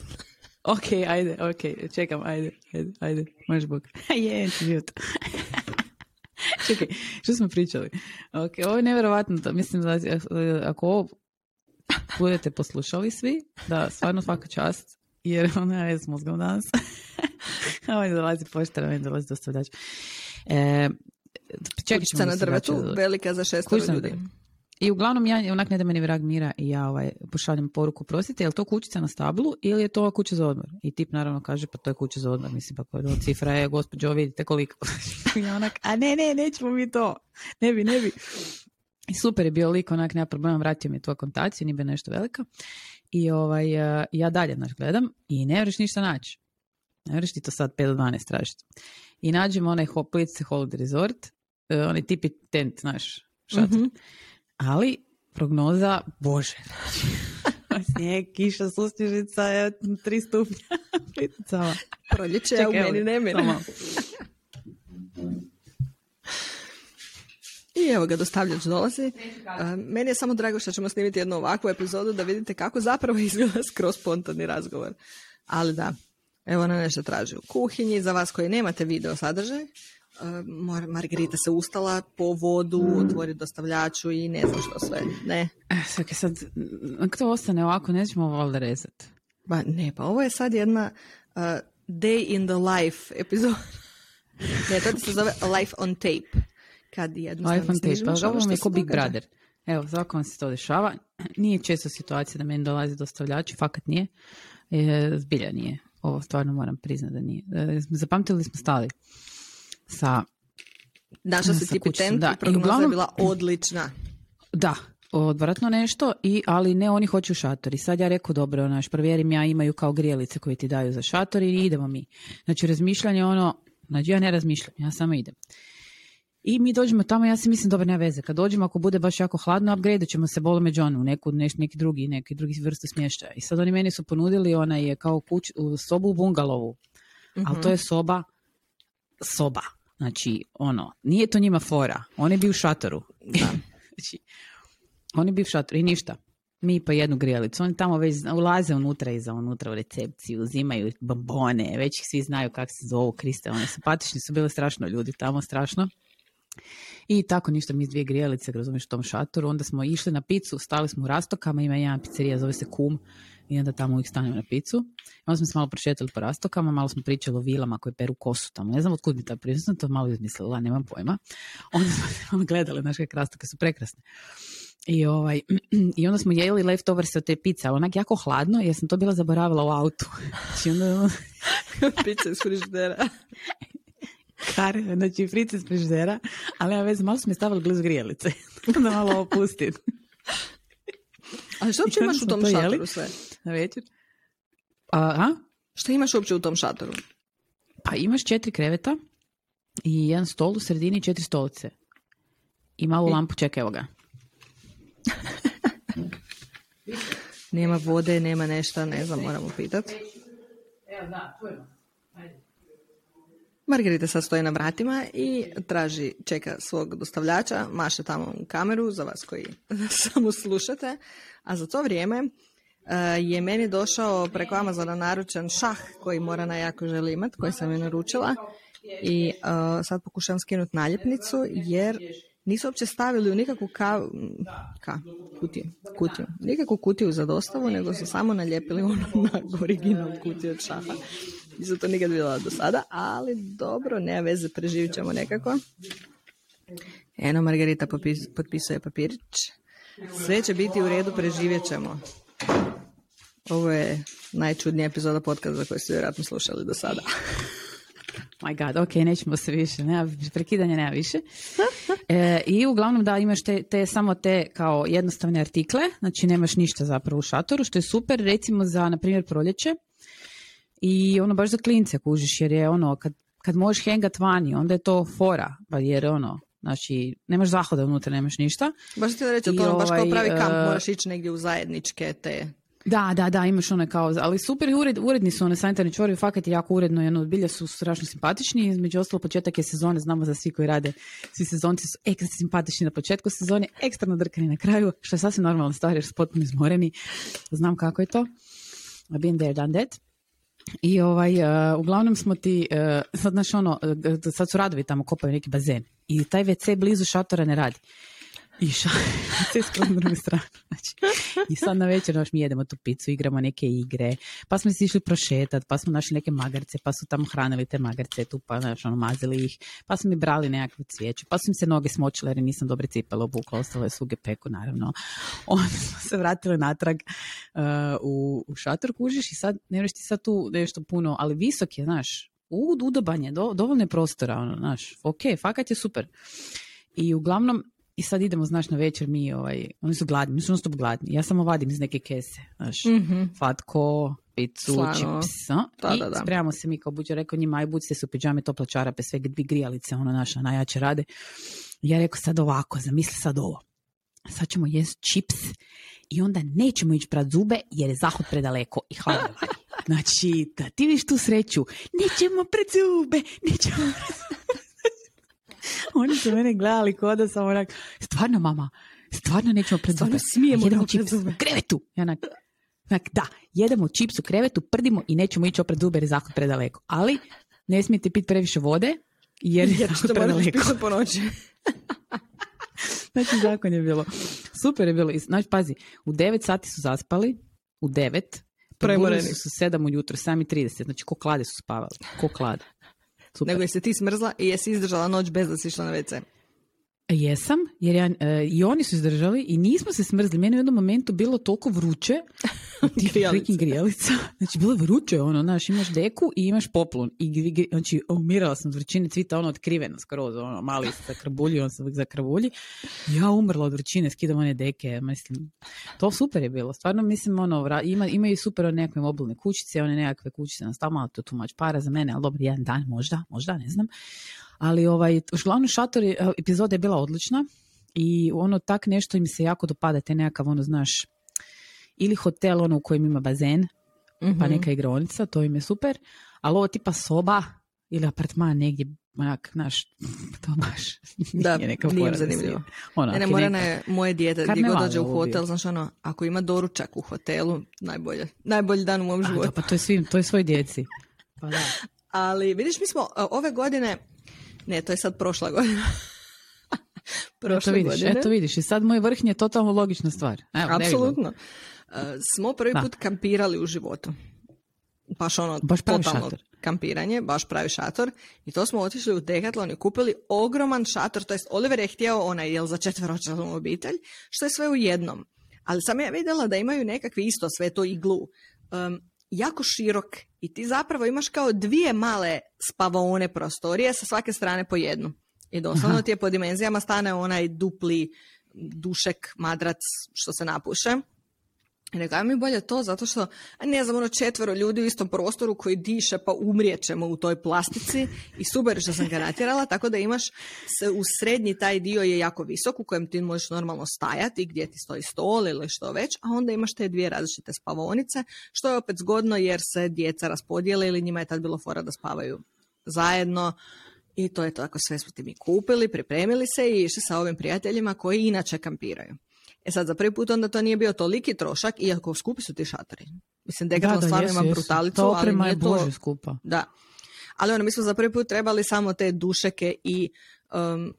ok, ajde, ok, čekam, ajde, ajde, ajde, možeš bog. je, život. Čekaj, što smo pričali? Ok, ovo je nevjerovatno, to, mislim da ako ovo budete poslušali svi, da stvarno svaka čast, jer ona je s mozgom danas. Ovo dolazi poštara, meni dolazi dostavljač. E, ćemo na drvetu, velika za šest Kućica na ljudi. I uglavnom ja onak ne da meni vrag mira i ja ovaj, pošaljem poruku, prostite, je li to kućica na stablu ili je to kuća za odmor? I tip naravno kaže, pa to je kuća za odmor. Mislim, pa koja cifra je, gospođo, vidite koliko. I ja onak, a ne, ne, nećemo mi to. Ne bi, ne bi. I super je bio lik, onak, nema problema, vratio mi je tu akontaciju, nije nešto velika. I ovaj, eh, ja dalje, znaš, gledam i ne vreš ništa naći. Ne vreš ti to sad 5 do 12 tražiti. I nađemo onaj ho, Holiday Resort, eh, onaj tipi tent, znaš, šator. Mhm. Ali prognoza, bože, snijeg, kiša, susnježica, je tri stupnja, Plitvicama. Proljeće, a u meni samo. I evo ga, dostavljač dolazi. A, meni je samo drago što ćemo snimiti jednu ovakvu epizodu da vidite kako zapravo izgleda skroz spontani razgovor. Ali da, evo ona nešto traži u kuhinji. Za vas koji nemate video sadržaj, Mar- Margarita se ustala po vodu, otvori dostavljaču i ne znam što sve. Ne, E, sad, ako to ostane ovako, nećemo ovo valjda rezati. ba ne, pa ovo je sad jedna uh, day in the life epizoda. ne, to se zove life on tape. Kad jednostavno iPhone tape, pa ovo mi je ko Big događa. Brother. Evo, svako vam se to dešava. Nije često situacija da meni dolazi dostavljači, fakat nije. E, zbilja nije. Ovo stvarno moram priznati da nije. E, zapamtili smo stali sa Našla se Sa tipi kućicom, tent da. i uglavnom- je bila odlična. Da, odvratno nešto, i, ali ne oni hoću šator. I sad ja rekao, dobro, naš provjerim ja, imaju kao grijelice koje ti daju za šator i idemo mi. Znači, razmišljanje ono, znači ja ne razmišljam, ja samo idem. I mi dođemo tamo, ja si mislim, dobro, nema veze. Kad dođemo, ako bude baš jako hladno, upgrade ćemo se bolo među u neku, neš, neki drugi, neki drugi vrstu smještaja. I sad oni meni su ponudili, ona je kao kuć, u sobu u bungalovu, ali to je soba, soba. Znači, ono, nije to njima fora. Oni bi u šatoru. znači, oni bi u šatoru i ništa. Mi pa jednu grijalicu. Oni tamo već ulaze unutra i za unutra u recepciju, uzimaju bombone, već ih svi znaju kako se zovu, Kriste, oni simpatični su bili strašno ljudi tamo, strašno. I tako ništa, mi s dvije grijalice, razumiješ, u tom šatoru. Onda smo išli na picu, stali smo u Rastokama, ima jedan pizzerija, zove se Kum, i onda tamo uvijek stanemo na picu. Onda smo se malo prošetali po Rastokama, malo smo pričali o vilama koje peru kosu tamo. Ne znam otkud mi ta priča, sam to malo izmislila, nemam pojma. Onda smo se malo gledali, naše kakve rastoke su prekrasne. I, ovaj, I onda smo jeli leftovers od te pice, ali onak jako hladno, jer sam to bila zaboravila u autu. Znači onda Pica iz frižidera. kare, znači frice iz frižidera, ali nema veze, malo smo je stavili blizu grijalice. da malo opustim. A što uopće imaš u tom to jeli. šatoru sve? Na večer. A, a? Što imaš uopće u tom šatoru? Pa imaš četiri kreveta i jedan stol u sredini i četiri stolice. I malu lampu, čekaj, evo ga. Nema vode, nema nešto, ne znam, moramo pitat. Evo da, čujemo. Margarita sad stoji na vratima i traži, čeka svog dostavljača, maše tamo u kameru za vas koji samo slušate, a za to vrijeme eh, je meni došao preko Amazona naručen šah koji Morana jako želi imat, koji sam joj naručila. I eh, sad pokušavam skinuti naljepnicu jer nisu uopće stavili u nikakvu ka, ka, kutiju, kutiju, nikakvu kutiju za dostavu, nego su samo nalijepili ono na original kutiju od šaha. Nisam to nikad vidjela do sada, ali dobro, nema veze, preživit ćemo nekako. Eno, Margarita popis, potpisuje papirić. Sve će biti u redu, preživjet ćemo. Ovo je najčudnija epizoda podcaza za koju ste vjerojatno slušali do sada. My god, ok, nećemo se više, nema, prekidanja nema više. E, I uglavnom da imaš te, te, samo te kao jednostavne artikle, znači nemaš ništa zapravo u šatoru, što je super recimo za, na primjer, proljeće. I ono baš za klince kužiš, jer je ono, kad, kad možeš hengat vani, onda je to fora, pa jer ono, Znači, nemaš zahoda unutra, nemaš ništa. Baš ti da reći, to ono, baš kao pravi kamp, uh, moraš ići negdje u zajedničke te da, da, da, imaš one kao, ali super ured, uredni su one sanitarni čvorovi, fakat je jako uredno i ono, bilja su strašno simpatični, između ostalo početak je sezone, znamo za svi koji rade, svi sezonci su ekstra simpatični na početku sezone, ekstra nadrkani na kraju, što je sasvim normalna stvar jer su potpuno izmoreni, znam kako je to, I've been there, done that. I ovaj, uh, uglavnom smo ti, uh, sad znaš ono, uh, sad su radovi tamo, kopaju neki bazen i taj WC blizu šatora ne radi. I sve skroz drugu stranu. Znači, I sad na večer mi jedemo tu picu, igramo neke igre, pa smo se išli prošetat, pa smo našli neke magarce, pa su tamo hranili te magarce tu, pa znači, ono, mazili ih, pa smo mi brali nekakve cvijeće, pa su mi se noge smočile jer nisam dobre cipele obukla, ostalo je suge peku naravno. Onda smo se vratili natrag uh, u, u šator, kužiš i sad, ne ti sad tu nešto puno, ali visok je, znaš, u, udoban je, do, dovoljno je prostora, ono, znaš, ok, fakat je super. I uglavnom, i sad idemo, znaš, na večer mi, ovaj, oni su gladni, oni su non gladni. Ja samo vadim iz neke kese, znaš, mm-hmm. fatko, picu, čips, da, i da, da. spremamo se mi, kao buđe rekao njima, aj buđite se u pijame, topla čarape, sve grijalice, ono naša najjače rade. Ja rekao sad ovako, zamisli sad ovo. Sad ćemo jest čips i onda nećemo ići prat zube jer je zahod predaleko i hladno Znači, da ti viš tu sreću, nećemo pred zube, nećemo pred Oni su mene gledali kao da sam onak, stvarno mama, stvarno nećemo pred Stvarno smijemo jedemo čips u krevetu. Ja onak, da, jedemo čips u krevetu, prdimo i nećemo ići opred zube jer je zahod predaleko. Ali ne smijete piti previše vode jer je zahod predaleko. po noći. znači, zakon je bilo. Super je bilo. Znači, pazi, u 9 sati su zaspali, u 9, Premoreni su se 7 ujutro, sami 30, znači ko klade su spavali, ko klade. Super. Nego jesi ti smrzla i jesi izdržala noć bez da si išla na WC. Jesam, jer ja, e, i oni su izdržali i nismo se smrzli. Meni u jednom momentu bilo toliko vruće, tih freaking grijalica. Znači, bilo vruće, ono, znaš, imaš deku i imaš poplun. I, znači, umirala sam od vrućine, cvita ono otkriveno skroz, ono, mali se zakrbulji, on se zakrbulji. Ja umrla od vrućine, skidam one deke, mislim, to super je bilo. Stvarno, mislim, ono, ima, imaju super nekakve mobilne kućice, one nekakve kućice, nas tamo, to tu mač para za mene, ali dobro, jedan dan, možda, možda, ne znam. Ali ovaj, uglavnom šator epizoda je bila odlična i ono tak nešto im se jako dopada, te nekakav ono znaš ili hotel ono u kojem ima bazen, pa mhm. neka igronica, to im je super, ali ovo tipa soba ili apartman negdje onak, znaš, to baš da, nije neka nije zanimljivo. Ono, ne, ne, mora je moje dijete, gdje god dođe u hotel, znaš ono, ako ima doručak u hotelu, najbolje, najbolji dan u mom životu. pa to je, svim, to je svoj djeci. Pa da. Ali vidiš, mi smo ove godine ne, to je sad prošla godina. prošle eto vidiš, godine. Eto vidiš, i sad moj vrhnje je totalno logična stvar. Evo, Apsolutno. Uh, smo prvi put kampirali u životu. Baš ono, baš totalno šator. kampiranje, baš pravi šator. I to smo otišli u Decathlon i kupili ogroman šator, to jest Oliver je htio onaj, jel za četveročasnu obitelj, što je sve u jednom. Ali sam ja vidjela da imaju nekakvi isto sve to iglu. Um, jako širok i ti zapravo imaš kao dvije male spavaone prostorije sa svake strane po jednu. I doslovno ti je po dimenzijama stane onaj dupli dušek, madrac što se napuše. Nego mi bolje to zato što, ne znam, ono četvero ljudi u istom prostoru koji diše pa umrijećemo u toj plastici i super što sam ga natjerala, tako da imaš se, u srednji taj dio je jako visok u kojem ti možeš normalno stajati gdje ti stoji stol ili što već, a onda imaš te dvije različite spavonice, što je opet zgodno jer se djeca raspodijele ili njima je tad bilo fora da spavaju zajedno. I to je to, ako sve smo ti mi kupili, pripremili se i išli sa ovim prijateljima koji inače kampiraju. E sad, za prvi put onda to nije bio toliki trošak, iako skupi su ti šatori. Mislim, Decathlon stvarno ima brutalicu, ali nije to... skupa. Da. Ali ono, mi smo za prvi put trebali samo te dušeke i um,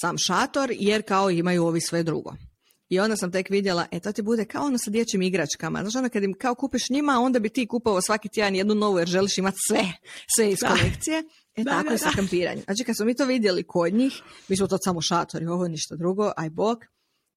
sam šator jer kao imaju ovi sve drugo. I onda sam tek vidjela, e to ti bude kao ono sa dječjim igračkama. Znaš onda kad im kao kupiš njima, onda bi ti kupovao svaki tjedan jednu novu jer želiš imati sve, sve iz kolekcije. E Da, tako da, je sa da. kampiranjem. Znači kad smo mi to vidjeli kod njih, mi smo to samo šatori, ovo ništa drugo, aj bog.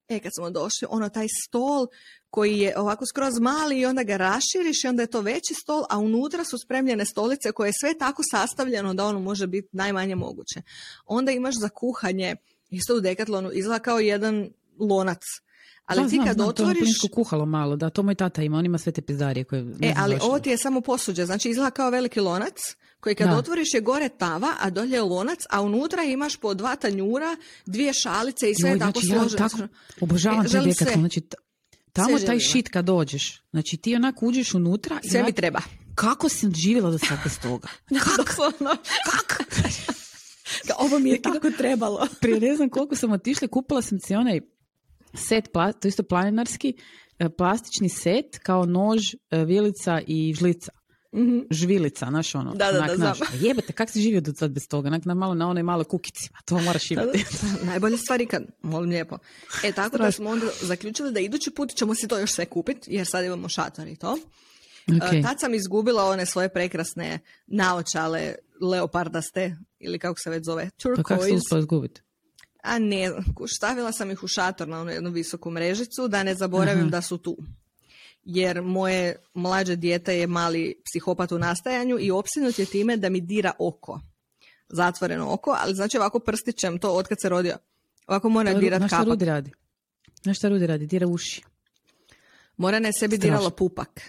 E kad smo došli, ono taj stol koji je ovako skroz mali i onda ga raširiš i onda je to veći stol, a unutra su spremljene stolice koje je sve tako sastavljeno da ono može biti najmanje moguće. Onda imaš za kuhanje, isto u Decathlonu, izgleda kao jedan lonac. Ali Da, ti kad znam, to je otvoriš... plinsko kuhalo malo, da, to moj tata ima, on ima sve te pizdarije koje... E, ali ovo ti je samo posuđe, znači izgleda kao veliki lonac koji kad Da. otvoriš je gore tava, a dolje je lonac, a unutra imaš po dva tanjura, dvije šalice i sve Joj, tako znači, ja složeno. tako obožavam E, Decathlon, sve. znači tamo taj shit kad dođeš, znači ti onako uđeš unutra i Sve mi treba. kako sam živjela do sad bez toga? Doslovno. Kako? Ovo mi je tako trebalo. Prije ne znam koliko sam otišla, kupila sam si onaj set, to isto planinarski, e, plastični set kao nož, e, vilica i žlica. Mhm. Žvilica, znaš ono. Da, da, da, jebate, kak si živio do sad bez toga? Onak na malo na onoj maloj kukici, ma to moraš imati. Najbolje stvari kad, molim lijepo. E, tako da smo onda zaključili da idući put ćemo si to još sve kupiti, jer sad imamo šator i to. E, Tad sam izgubila one svoje prekrasne naočale leopardaste, ili kako se već zove, To kako se turquoise. uspio izgubiti? A ne, stavila sam ih u šator na onu jednu visoku mrežicu da ne zaboravim Aha. da su tu. Jer moje mlađe dijete je mali psihopat u nastajanju i opsinut je time da mi dira oko. Zatvoreno oko, ali znači ovako prstićem to otkad se rodio. Ovako mora dirat Znaš šta kapak. Rudi radi? Znaš šta Rudi radi? Dira uši. Morana je sebi Strašno. dirala pupak.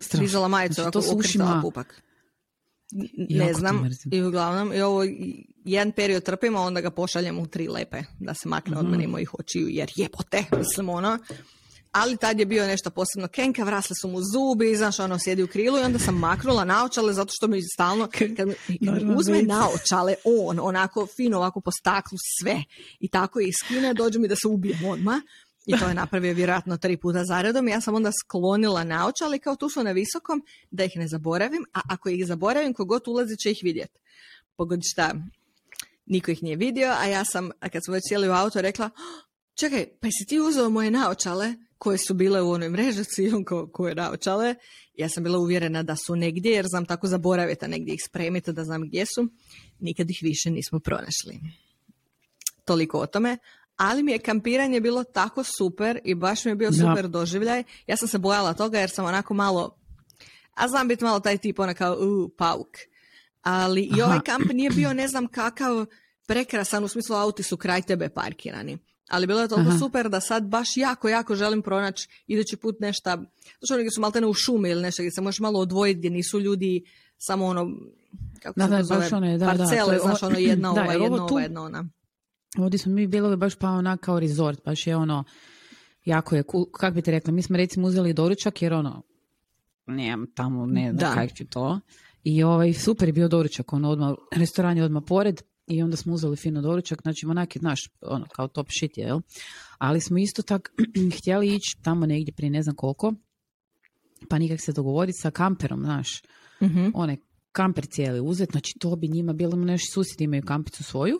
Strašno. Dizala majicu, Znači, ovako to ušima- pupak. Jako Ne to znam. I uglavnom, i ovo jedan period trpimo, onda ga pošaljem u tri lepe, da se makne od Mhm. mene mojih očiju, jer jebote, mislim ono. Ali tad je bio nešto posebno kenka, vrasle su mu zubi, znaš, ono, sjedi u krilu i onda sam maknula naočale zato što mi stalno, kad mi, kad mi uzme naočale, on, onako fino, ovako po staklu, sve, i tako i skine, dođe mi da se ubijem odmah. I to je napravio vjerojatno tri puta zaredom. Ja sam onda sklonila naočale kao tu su na visokom, da ih ne zaboravim, a ako ih zaboravim, kogod ulazi će ih vidjeti. Pogodi šta, niko ih nije vidio, a ja sam, a kad smo već sjeli u auto, rekla, "Oh, čekaj, pa jesi ti uzeo moje naočale koje su bile u onoj mrežici, koje naočale. Ja sam bila uvjerena da su negdje, jer znam tako zaboraviti, a negdje ih spremiti da znam gdje su. Nikad ih više nismo pronašli. Toliko o tome. Ali mi je kampiranje bilo tako super i baš mi je bio Da. super doživljaj. Ja sam se bojala toga jer sam onako malo, a znam biti malo taj tip, ona kao, u, pauk. Ali i ovaj kamp nije bio ne znam kakav prekrasan, u smislu auti su kraj tebe parkirani. Ali bilo je toliko Aha. super da sad baš jako, jako želim pronaći idući put nešto, znači oni su maltene u šumi ili nešto gdje se možeš malo odvojiti gdje nisu ljudi samo ono, kako Da, se da, to zove, baš one, da, da, parcele, to je znaš ono jedna da, ova, jedna tu- ova, jedna ona. Ovdje smo mi bili baš pa onak kao resort, baš je ono, jako je, cool. kak bi ti rekla, mi smo recimo uzeli doručak jer ono, nemam tamo, ne Da. znam kak ću to. I ovaj, super je bio doručak, ono odmah, restoran je odmah pored i onda smo uzeli fino doručak, znači onak je, znaš, ono, kao top shit je, jel? Ali smo isto tak htjeli ići tamo negdje prije ne znam koliko, pa nikak se dogovoriti sa kamperom, znaš, Mhm. onaj kamper cijeli uzet, znači to bi njima bilo, naši susjedi imaju kampicu svoju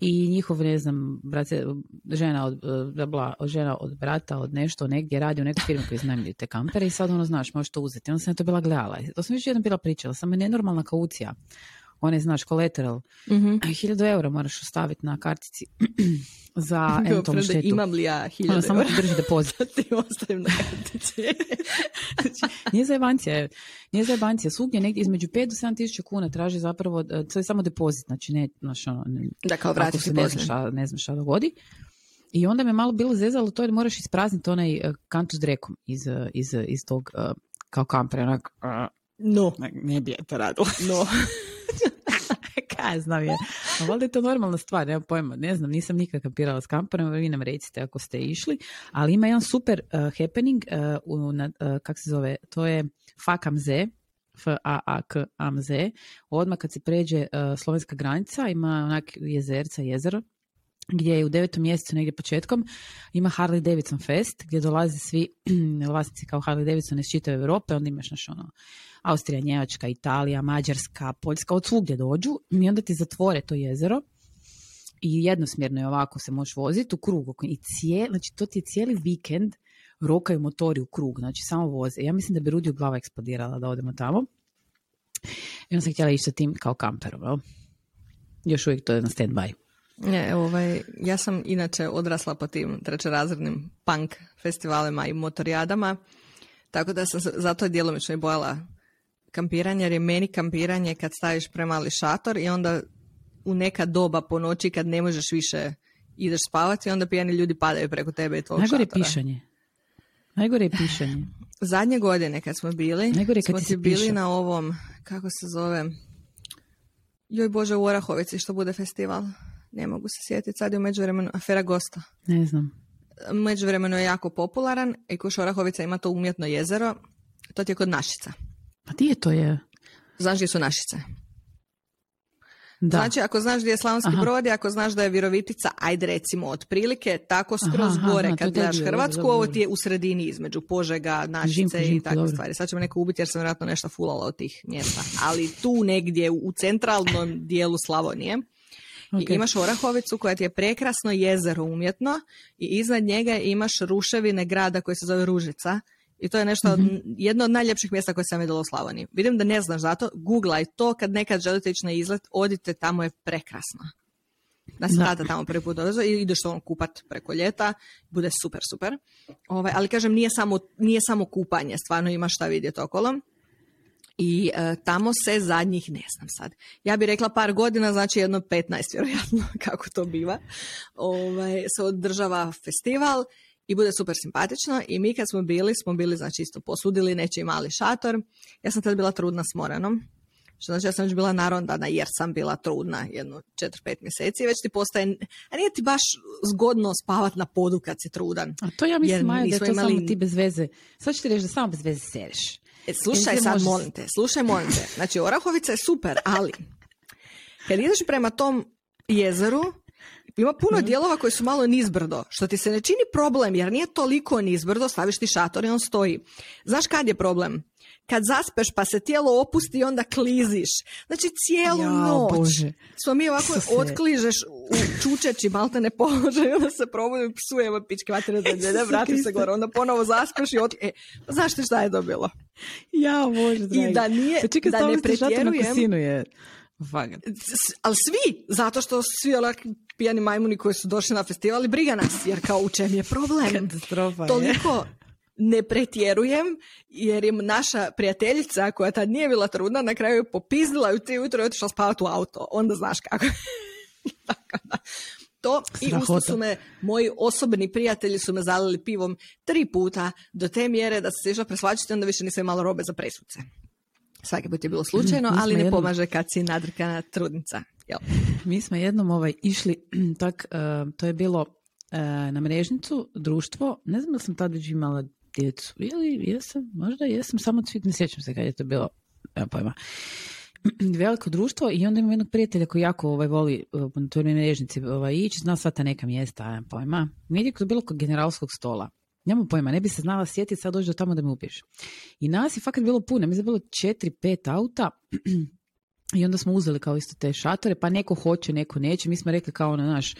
i njihov, ne znam, brate, žena od, eh, bla, žena od brata, od nešto, negdje radi u nekoj firmi koji iznajmljuju te kampere i sad ono, znaš, možeš to uzeti. Onda sam ja to bila gledala. To sam još jednom bila pričala, samo je nenormalna kaucija. One, znaš, collateral. Mhm. Hiljadu eura moraš ostaviti na kartici za eventualnu da štetu. imam li ja Ono, hiljadu samo ti drži depozit. da ti ostavim na kartici? Nije zajebancija, nije zajebancija. Svugdje negdje između 5 do 7 tisuća kuna traži zapravo, eh, to je samo depozit, znači ne, znaš, ono, ne, da kao ako se ne znam šta, ne znam šta dogodi. I onda me malo bilo zezalo to jer moraš isprazniti onaj eh, kantu s drekom iz, eh, iz, iz tog kao kampera, onak, No, ne bi je to radilo. no. Kaj znam je. A valjda je to normalna stvar, nemam pojma. Ne znam, nisam nikad kampirala s kamperom, vi nam recite ako ste išli. Ali ima jedan super uh, happening, uh, uh, kak se zove, to je Fakamze, F-A-A-K-A-M-Z. Odmah kad se pređe slovenska granica, ima onak jezerca, jezero, gdje je u devetom mjesecu negdje početkom ima Harley Davidson Fest gdje dolaze svi vlasnici kao Harley Davidson iz čitave Europe, onda imaš naš ono Austrija, Njemačka, Italija, Mađarska, Poljska, od svugdje dođu i onda ti zatvore to jezero i jednosmjerno je ovako se možeš voziti u krug. I cije, znači to ti je cijeli vikend rokaju motori u krug, znači samo voze. Ja mislim da bi Rudiju glava eksplodirala da odemo tamo. I onda sam htjela ići sa tim kao kamperom. Još uvijek to je na stand-by. Ne, ovaj, ja sam inače odrasla po tim trećerazrednim punk festivalima i motorijadama, tako da sam zato djelomično i bojala kampiranja, jer je meni kampiranje kad staviš premali šator i onda u neka doba po noći kad ne možeš više ideš spavati i onda pijani ljudi padaju preko tebe i tvojeg Najgore je šatora. pišanje. Najgore je pišanje. Zadnje godine kad smo bili, Najgore kad smo ti bili piše. na ovom, kako se zove, joj Bože u Orahovici što bude festival. Ne mogu se sjetiti, sad je u međuvremenu Afera Gosta. Ne znam. U međuvremenu je jako popularan i kuš Orahovica ima to umjetno jezero, to ti je kod Našica. Pa di je to je? Znaš gdje su Našice? Da. Znači, ako znaš gdje je Slavonski Aha. Brod i ako znaš da je Virovitica, ajde recimo otprilike, tako skroz Aha, gore aha, kad gledaš dio, Hrvatsku, dobro, ovo ti je u sredini između Požega, Našice i takve dobro. stvari. Sad će me neko ubiti jer sam vjerojatno nešto fulala od tih mjesta. Ali tu negdje u centralnom dijelu Slavonije Ok. i imaš Orahovicu koja ti je prekrasno jezero umjetno i iznad njega imaš ruševine grada koji se zove Ružica. I to je nešto, od- Mhm. jedno od najljepših mjesta koje sam vidjela u Slavoniji. Vidim da ne znaš zato, googlaj to kad nekad želite ići na izlet, odite, tamo je prekrasno. Da se tata tamo prvi put dovezo i ideš on kupat preko ljeta, bude super, super. Ovaj, ali kažem, nije samo, nije samo kupanje, stvarno ima šta vidjeti okolo. I e, tamo se zadnjih, ne znam sad, ja bih rekla par godina, znači jedno 15 vjerojatno, kako to biva, ovaj, se održava festival i bude super simpatično i mi kad smo bili, smo bili znači isto posudili nečiji mali šator. Ja sam tad bila trudna s Moranom, što znači ja sam već bila narondana jer sam bila trudna jedno 4-5 mjeseci i već ti postaje, a nije ti baš zgodno spavat na podu kad si trudan. A to ja mislim, Maja, da je to imali- samo ti bez veze. Sad ću ti reći da samo bez veze sereš. E, slušaj sad, možeš- molim te, slušaj, molim te. Znači, Orahovica je super, ali kad ideš prema tom jezeru, ima puno Mhm. dijelova koji su malo nizbrdo, što ti se ne čini problem, jer nije toliko nizbrdo, staviš ti šator i on stoji. Znaš kad je problem? Kad zaspeš pa se tijelo opusti i onda kliziš. Znači cijelu Jao, noć Bože. smo mi ovako Isuse. otkližeš u čučeći malte ne položaj i onda se probudim psujemo pičke vatre za djelja, vratim se gore, onda ponovo zaspeš i ot... E, pa znaš ti šta je dobilo? Ja, Bože, I da nije, čekaj, da ne pretjerujem, je. S- ali svi, zato što svi onaki pijani majmuni koji su došli na festival i briga nas, jer kao u čem je problem. Katastrofa je. Ne pretjerujem, jer im naša prijateljica koja tad nije bila trudna, na kraju je popizdila i u tri ujutro je otišla spavati u auto. Onda znaš kako. Tako da, to i usto su me, moji osobni prijatelji su me zalili pivom tri puta do te mjere da se išla presvačiti, onda više nisam imala robe za presuce. Svaki put je bilo slučajno, ali ne jednom- pomaže kad si nadrkana trudnica. Jel? Mi smo jednom ovaj išli, tak, eh, to je bilo eh, na mrežnicu, društvo, ne znam da sam tad već imala djecu, ili jesam, možda jesam, samo cvit, ne sjećam se kad je to bilo, nema pojma. Veliko društvo i onda imam jednog prijatelja koji jako ovaj, voli na toj mrežnici ovaj, ići, zna sva ta neka mjesta, nema pojma. Negdje kod bilo kod generalskog stola. Nemam pojma, ne bi se znala sjetiti, sad dođe do tamo da me ubiješ. I nas je fakat bilo puno, da je bilo četiri, pet auta i onda smo uzeli kao isto te šatore, pa neko hoće, neko neće. Mi smo rekli kao ono, naš,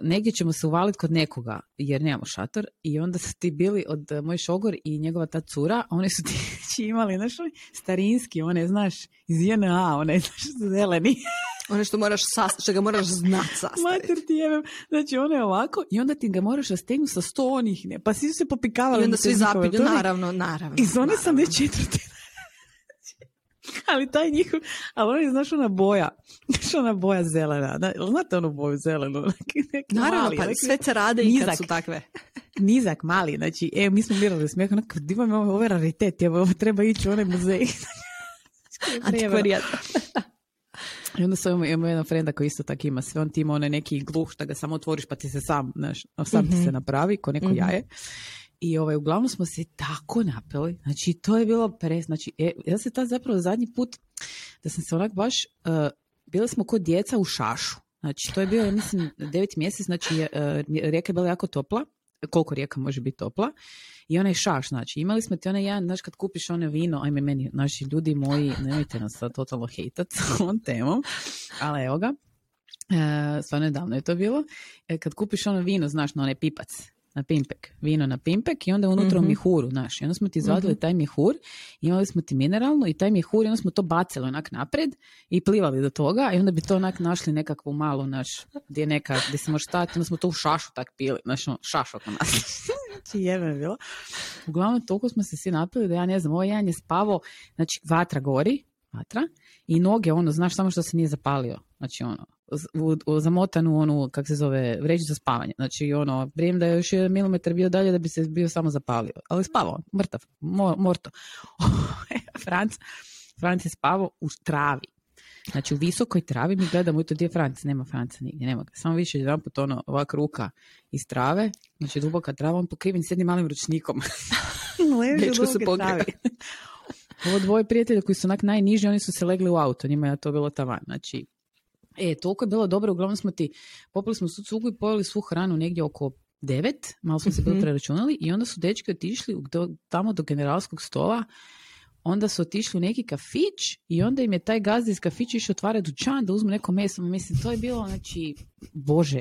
negdje ćemo se uvaliti kod nekoga, jer nemamo šator. I onda su ti bili od eh, moj šogor i njegova ta cura, a oni su ti imali, znaš, starinski, one, znaš, iz JNA, one, znaš, zeleni. Ono što moraš sas, što ga moraš znat sastaviti. Mater ti jebem. Znači, ono je ovako i onda ti ga moraš rastegnuti sa sto onih, ne, pa svi su se popikavali. I onda svi je- naravno, naravno. I zone sam već četvrti. ali taj njihov, ali on je, znaš, ona boja, znaš, ona boja zelena, da, znate onu boju zelenu? Neki, neki Naravno, mali, pa neki sve se rade i kad su takve. nizak, mali, znači, e, mi smo mirali smijeh, onako, ovo, ovo je raritet, je, ovo treba ići u onaj muzej. Antikvarijat. I onda sam imamo, imamo jedan frenda koji isto tako ima sve, on ti ima onaj neki gluh da ga samo otvoriš pa ti se sam, znaš, sam ti se napravi ko neko Mhm. jaje. I ovaj, uglavnom smo se tako napili, znači to je bilo pre, znači e, ja se tad zapravo zadnji put da sam se onak baš, uh, bili smo kod djeca u šašu, znači to je bio, ja mislim, devet mjesec, znači uh, rijeka je bila jako topla, koliko rijeka može biti topla, i onaj šaš, znači. Imali smo ti onaj jedan, znaš kad kupiš ono vino, ajme meni, naši ljudi moji, nemojte nas sad totalno hejtat s ovom temom, ali evo ga, E, stvarno je davno je to bilo. E, kad kupiš ono vino, znaš, na onaj pipac, na pimpek, vino na pimpek i onda unutra u Mhm. mihuru, znaš. I onda smo ti izvadili taj mihur, imali smo ti mineralno i taj mihur i onda smo to bacili onak napred i plivali do toga i onda bi to onak našli nekakvu malu, naš, gdje je neka, gdje se može stati, onda smo to u šašu tak pili, znaš, ono, šaš oko nas. znači, jebe bilo. Uglavnom, toliko smo se svi napili da ja ne znam, ovaj jedan je spavao, znači, vatra gori, vatra, i noge, ono, znaš, samo što se nije zapalio. Znači, ono, zamotanu onu, kak se zove, vreću za spavanje. Znači, ono, vrijeme da je još jedan milimetar bio dalje da bi se bio samo zapalio. Ali spavao, mrtav, mo, morto. Franc, Franc je spavao u travi. Znači, u visokoj travi mi gledamo i to gdje je Franc, nema Franca nigdje, nema ga. Samo više jedan put ono, ovak ruka iz trave, znači duboka trava, on pokriven s jednim malim ručnikom. Dečko se pokriva. Ovo dvoje prijatelja koji su onak najniži, oni su se legli u auto, njima je to bilo tavan. Znači, e, toliko je bilo dobro, uglavnom smo ti, popili smo svu cugu i pojeli svu hranu negdje oko devet, malo smo se bilo Mhm. preračunali i onda su dečki otišli do, tamo do generalskog stola, onda su otišli u neki kafić i onda im je taj gazda iz kafića išao otvarati dućan da uzmu neko meso. Mislim, to je bilo, znači, bože.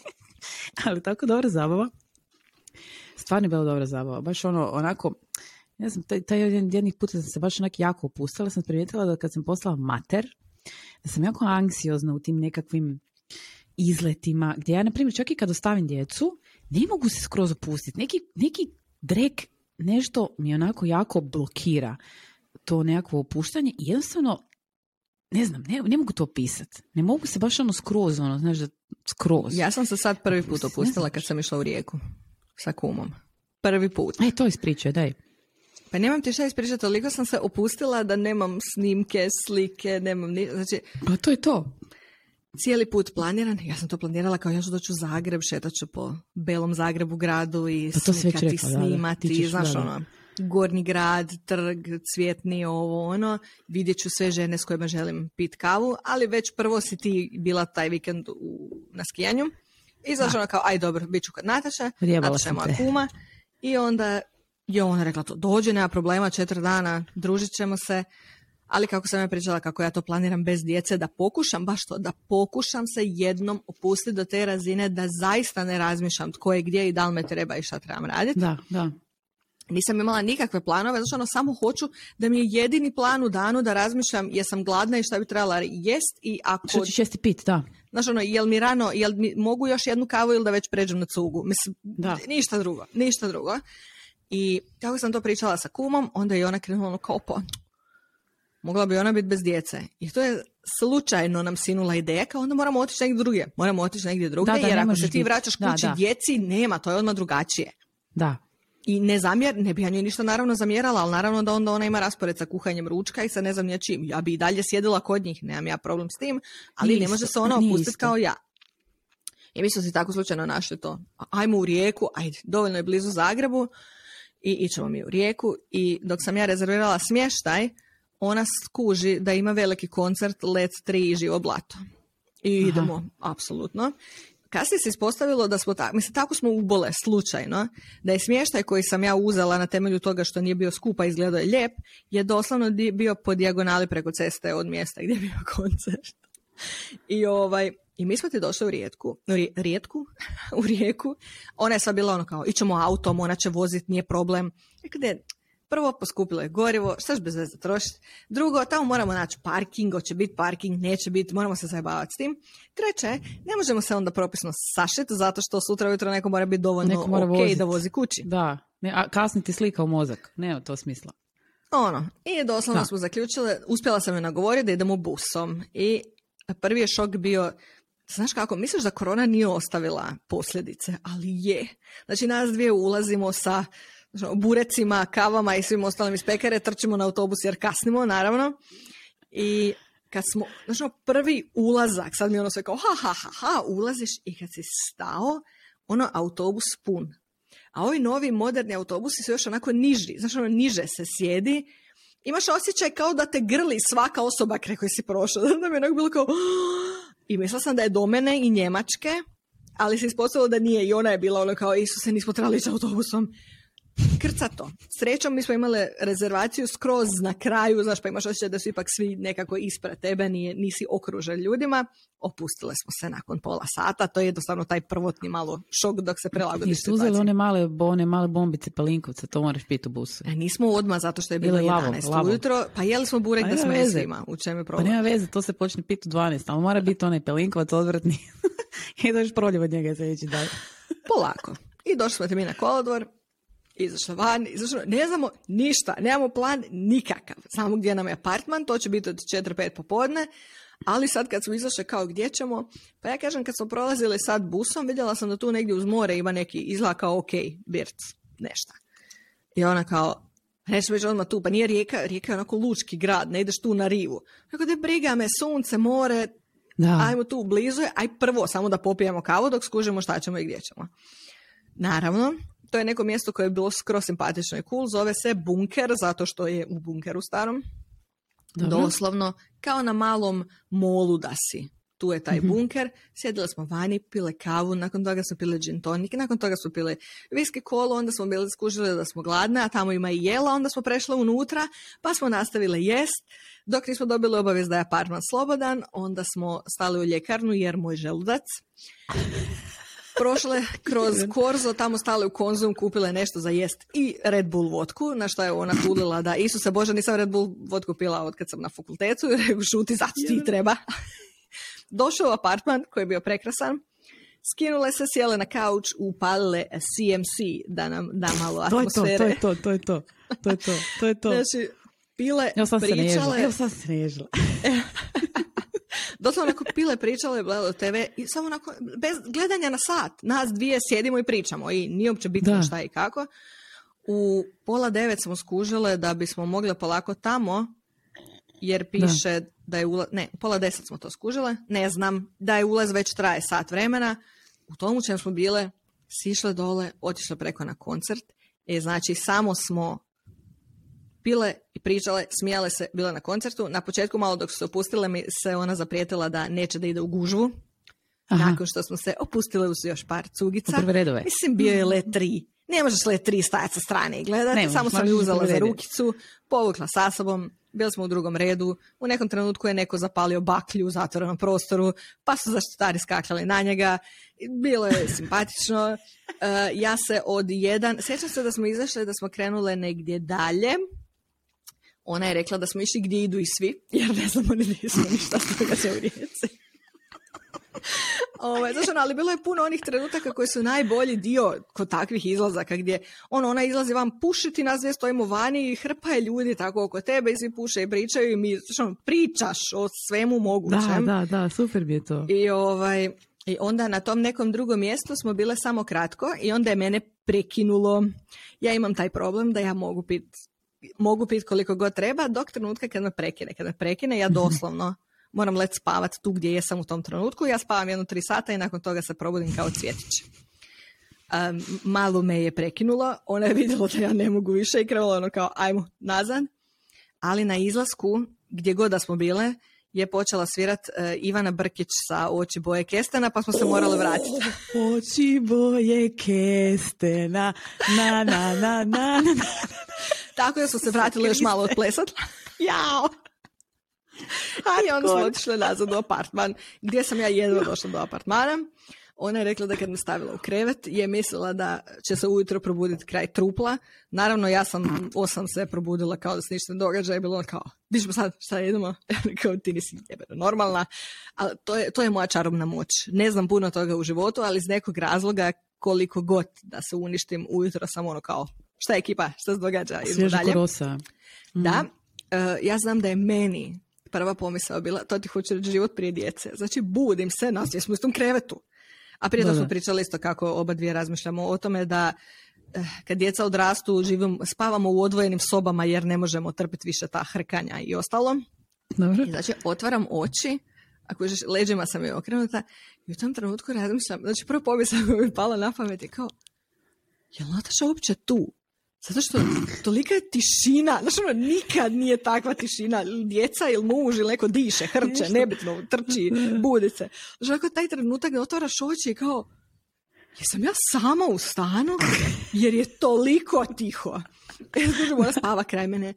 Ali tako dobra zabava. Stvarno je bila dobra zabava. Baš ono, onako, ne znam, taj, taj jedan jednih puta sam se baš onak jako opustila. Sam primijetila da kad sam postala mater, da sam jako anksiozna u tim nekakvim izletima, gdje ja, na primjer, čak i kad ostavim djecu, ne mogu se skroz opustiti. Neki, neki drek, nešto mi onako jako blokira to nekakvo opuštanje i jednostavno, ne znam, ne, ne mogu to opisati. Ne mogu se baš ono skroz, ono, znaš, da skroz. Ja sam se sad prvi put opustila kad sam išla u rijeku sa kumom. Prvi put. E, to ispričaj, daj. Pa nemam ti šta ispričati, toliko sam se opustila da nemam snimke, slike, nemam ni... Znači, Pa to je to. cijeli put planiran. Ja sam to planirala kao ja ću doći u Zagreb, šetat ću po belom Zagrebu gradu i Pa to slikati, rekla, da, da. snimati, Ti znaš da, da. ono, gornji grad, trg, cvjetni, ovo, ono. Vidjet ću sve žene s kojima želim pit kavu, ali već prvo si ti bila taj vikend u, na skijanju. I znaš ono kao, aj dobro, bit ću kod Rjebala Nataša je moja kuma. I onda je ona rekla to, dođe, nema problema, četiri dana, družit ćemo se. Ali kako sam ja pričala kako ja to planiram bez djece, da pokušam baš to, da pokušam se jednom opustiti do te razine da zaista ne razmišljam tko je gdje i da li me treba i šta trebam raditi. Da, da. Nisam imala nikakve planove, zato što ono samo hoću da mi je jedini plan u danu da razmišljam jesam gladna i šta bi trebala jest i ako, Što ćeš jesti pit, da. znaš ono, jel mi rano, jel mi mogu još jednu kavu ili da već pređem na cugu. Mislim, Da. ništa drugo, ništa drugo. I kako sam to pričala sa kumom, onda je ona krenula ono kao pa, mogla bi ona biti bez djece. I to je slučajno nam sinula ideja, kao onda moramo otići negdje drugdje. Moramo otići negdje drugdje, Da, da, jer ako se ti biti. vraćaš kući da. djeci, nema, to je odmah drugačije. Da. I ne zamjer, ne bi ja njoj ništa naravno zamjerala, ali naravno da onda ona ima raspored sa kuhanjem ručka i sa ne znam ja čim. Ja bi i dalje sjedila kod njih, nemam ja problem s tim, ali Nije ne može isto, se ona opustiti kao ja. I mi smo si tako slučajno našli to. Ajmo u rijeku, ajde, dovoljno je blizu Zagrebu i ićemo mi u rijeku. I dok sam ja rezervirala smještaj, ona skuži da ima veliki koncert Let 3 i Živo blato. I Aha. idemo, apsolutno. Kasnije se ispostavilo da smo tako, mislim, tako smo ubole slučajno, da je smještaj koji sam ja uzela na temelju toga što nije bio skupa, izgledao je lijep, je doslovno bio po dijagonali preko ceste od mjesta gdje je bio koncert. I ovaj, i mi smo ti došli u rijetku, rijetku, u rijeku. Ona je sva bila ono kao, ićemo autom, ona će voziti, nije problem. "Ne, prvo poskupilo je gorivo, šta bez veze trošiti. Drugo, tamo moramo naći parking, hoće biti parking, neće biti, moramo se zajebavati s tim. Treće, ne možemo se onda propisno sašeti zato što sutra ujutro neko mora biti dovoljno Neko mora ok vozit. da vozi kući. Da. Ne, a kasni ti slika u mozak. Nema to smisla. Ono, i doslovno Da. smo zaključile, uspjela sam je nagovoriti da idemo busom. I prvi je šok bio, znaš kako, misliš da korona nije ostavila posljedice, ali je. Znači nas dvije ulazimo sa znaš, ono, burecima, kavama i svim ostalim iz pekare, trčimo na autobus jer kasnimo, naravno. I kad smo, znači prvi ulazak, sad mi ono sve kao ha, ha, ha, ha, ulaziš i kad si stao, ono, autobus pun. A ovi novi moderni autobusi su još onako niži, znači ono niže se sjedi. Imaš osjećaj kao da te grli svaka osoba kraj koje si prošao. Da mi je onako bilo kao... I mislila sam da je do mene i Njemačke, ali se ispostavilo da nije i ona je bila ono kao Isuse, nismo trebali ići autobusom. Krcato. Srećom mi smo imali rezervaciju skroz na kraju, znaš pa imaš osjećaj da su ipak svi nekako ispred tebe, nije, nisi okružen ljudima. Opustile smo se nakon pola sata, to je jednostavno taj prvotni malo šok dok se prilagodiš Jeste uzeli one male, one male bombice palinkovce, to moraš piti u busu. E, nismo odmah zato što je bilo Ili lavo, 11 lavo. ujutro, pa jeli smo burek Pa da smo svima, u čemu je Pa problem. nema veze, to se počne piti u 12, ali mora biti onaj pelinkovac odvratni. I daš proljev od njega sljedeći dan. Polako. I došli smo ti mi na kolodvor, izašli van, izašli, ne znamo ništa, nemamo plan nikakav. Znamo gdje nam je apartman, to će biti od 4-5 popodne, ali sad kad smo izašli kao gdje ćemo, pa ja kažem kad smo prolazili sad busom, vidjela sam da tu negdje uz more ima neki izgleda kao ok, birc, nešto. I ona kao, nećemo ići odmah tu, pa nije rijeka, rijeka je onako lučki grad, ne ideš tu na rivu. Rekao, da briga me, sunce, more, Da. ajmo tu blizu aj prvo samo da popijemo kavu dok skužimo šta ćemo i gdje ćemo. Naravno, to je neko mjesto koje je bilo skroz simpatično i cool, zove se Bunker, zato što je u bunkeru starom. Dobro. Doslovno, kao na malom molu da si. Tu je taj Mhm. bunker, sjedili smo vani, pile kavu, nakon toga smo pile gin tonic, nakon toga smo pile viski kolo, onda smo bili skužili da smo gladne, a tamo ima i jela, onda smo prešle unutra, pa smo nastavile jest. Dok nismo dobili obavijest da je apartman slobodan, onda smo stali u ljekarnu jer moj želudac. Prošle kroz Korzo, tamo stale u Konzum, kupile nešto za jest i Red Bull vodku, na što je ona kulila da Isuse Bože, nisam Red Bull vodku pila od kad sam na fakultetu, jer je šuti, zato ti treba. Došao u apartman koji je bio prekrasan, skinule se, sjele na kauč, upalile CMC da nam da malo To je to, atmosfere. to je to, to je to, to je to, to je to. Znači, pile, Evo se nežila, pričale, evo sad se. doslovno onako pile, pričale, gledale TV i samo onako, bez gledanja na sat, nas dvije sjedimo i pričamo i nije uopće bitno Da. šta i kako. U pola devet smo skužile da bismo mogli polako tamo, jer piše da, je ulaz, ne, u pola deset smo to skužile, ne znam, da je ulaz već traje sat vremena, u tomu čem smo bile, sišle dole, otišle preko na koncert, e, znači samo smo pile i pričale, smijale se, bile na koncertu. Na početku malo dok su se opustile mi se ona zaprijetila da neće da ide u gužvu. Aha. Nakon što smo se opustile uz još par cugica. U prve redove. Mislim, bio je let tri. Ne možeš let tri stajati sa strane i gledati. Ne Samo sam ju uzela za rukicu, povukla sa sobom, bili smo u drugom redu, u nekom trenutku je neko zapalio baklju u zatvorenom prostoru, pa su zaštitari skakali na njega, bilo je simpatično. E, ja se od jedan, sjećam se da smo izašle, da smo krenule negdje dalje, ona je rekla da smo išli gdje idu i svi, jer ne znamo ni gdje smo ništa s toga se u rijeci. Ovaj, znaš, ono, ali bilo je puno onih trenutaka koji su najbolji dio kod takvih izlazaka gdje ono, ona izlazi vam pušiti, nas dvije stojimo vani i hrpa je ljudi tako oko tebe i svi puše i pričaju i mi ono, pričaš o svemu Da, mogućem. da, da, super bi je to. I, ovaj, I onda na tom nekom drugom mjestu smo bile samo kratko i onda je mene prekinulo. Ja imam taj problem da ja mogu pit, mogu pit koliko god treba dok trenutka kad me prekine. Kad me prekine ja doslovno moram let spavat tu gdje jesam u tom trenutku. Ja spavam jedno tri sata i nakon toga se probudim kao cvjetić. Um, malo me je prekinulo, ona je vidjela da ja ne mogu više i krenula ono kao ajmo nazad. Ali na izlasku, gdje god da smo bile, je počela svirat e, Ivana Brkić sa oči boje kestena, pa smo se morali vratiti. Oči boje kestena, na, na, na, na, na. Tako da smo se vratili još malo odplesat. Jao! A i onda smo otišli nazad u apartman, gdje sam ja jedva došla do apartmana. Ona je rekla da kad me stavila u krevet je mislila da će se ujutro probuditi kraj trupla. Naravno, ja sam osam se probudila kao da se ništa ne događa i bilo ono kao, di ćemo sad, šta idemo? kao ti nisi jebeno normalna. Ali to je, to je moja čarobna moć. Ne znam puno toga u životu, ali iz nekog razloga koliko god da se uništim ujutro sam ono kao, šta je ekipa, šta se događa? Svježa korosa. Da, e, ja znam da je meni prva pomisao bila, to ti hoću reći život prije djece. Znači, budim se, nas smo u istom krevetu. A prije Da, smo pričali isto kako oba dvije razmišljamo o tome da eh, kad djeca odrastu, živim, spavamo u odvojenim sobama jer ne možemo trpiti više ta hrkanja i ostalo. Dobro. I znači, otvaram oči, ako žeš, leđima sam je okrenuta i u tom trenutku razmišljam, znači prvo pomisao mi je pala na pamet je kao, je Nataša uopće tu? Zato što tolika je tišina, znači ono, nikad nije takva tišina, djeca ili muž ili neko diše, hrče, nebitno, trči, budi se. Znači, ako taj trenutak da otvaraš oči i kao, jesam ja sama u stanu, jer je toliko tiho. Duže mora spava kraj mene.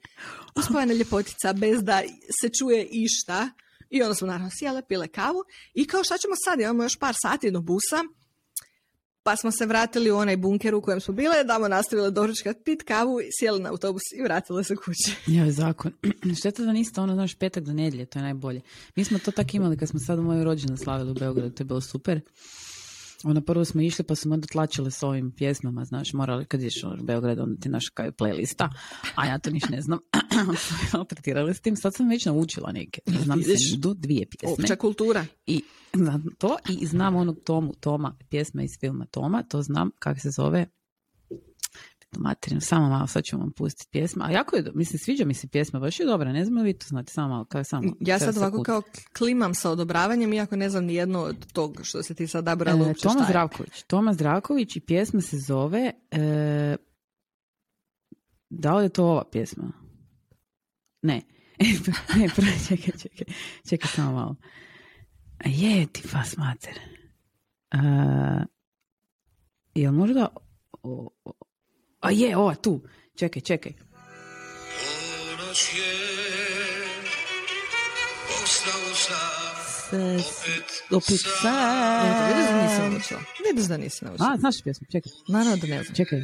Uspavana ljepotica bez da se čuje išta. I onda smo naravno sjele, pile kavu. I kao šta ćemo sad? Imamo još par sati do busa. Pa smo se vratili u onaj bunker u kojem smo bile, damo nastavile doručkat, pit kavu, sjeli na autobus i vratile se kući. Ja, zakon. Šteta da niste ono, znaš, petak do nedjelje, to je najbolje. Mi smo to tako imali kad smo sad moju rođenu slavili u Beogradu, to je bilo super. Ono prvo smo išli pa smo onda tlačili s ovim pjesmama, znaš, morali kad ješ u Beograd onda ti naš kao playlista, a ja to niš ne znam. Tretirali s tim, sad sam već naučila neke. Znam se do dvije pjesme. Opća kultura. I znam to i znam onog tomu, Toma, pjesma iz filma Toma, to znam kako se zove, materinu, samo malo, sad ću vam pustiti pjesma. A jako je, mislim, sviđa mi se pjesma, baš je dobra, ne znam li vi to znate, samo malo, kao samo. Ja sad ovako kao klimam sa odobravanjem, iako ne znam ni jedno od tog što se ti sad dabrala e, Toma Zdravković. Toma Zdravković i pjesma se zove e, da li je to ova pjesma? Ne. ne, čekaj, čekaj, čekaj samo malo. Je ti fas mater. Uh, jel možda o, a je, ova tu. Čekaj, čekaj. opet sad. Vidiš da nisam naučila. Vidiš da nisam naučila. A, znaš pjesmu, čekaj. Naravno da ne znam. Čekaj.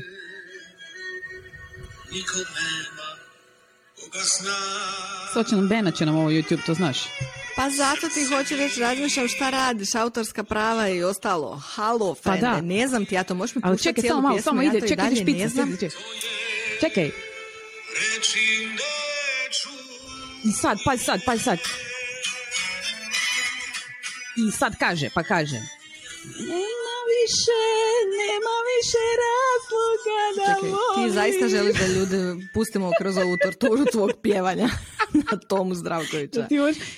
Sočan Bena će nam ovo YouTube, to znaš. Pa zato ti hoću reći, razmišljam šta radiš, autorska prava i ostalo. Halo, pa da. ne znam ti, ja to možeš mi puštati čekaj, cijelu samo, pjesmu, samo ja ide, čekaj, dalje ne znam. Čekaj. I sad, pa sad, pa sad. I sad kaže, pa kaže. Više, nema više razloga da Čekaj, ti zaista želiš da ljude pustimo kroz ovu torturu tvog pjevanja na Tomu Zdravkovića.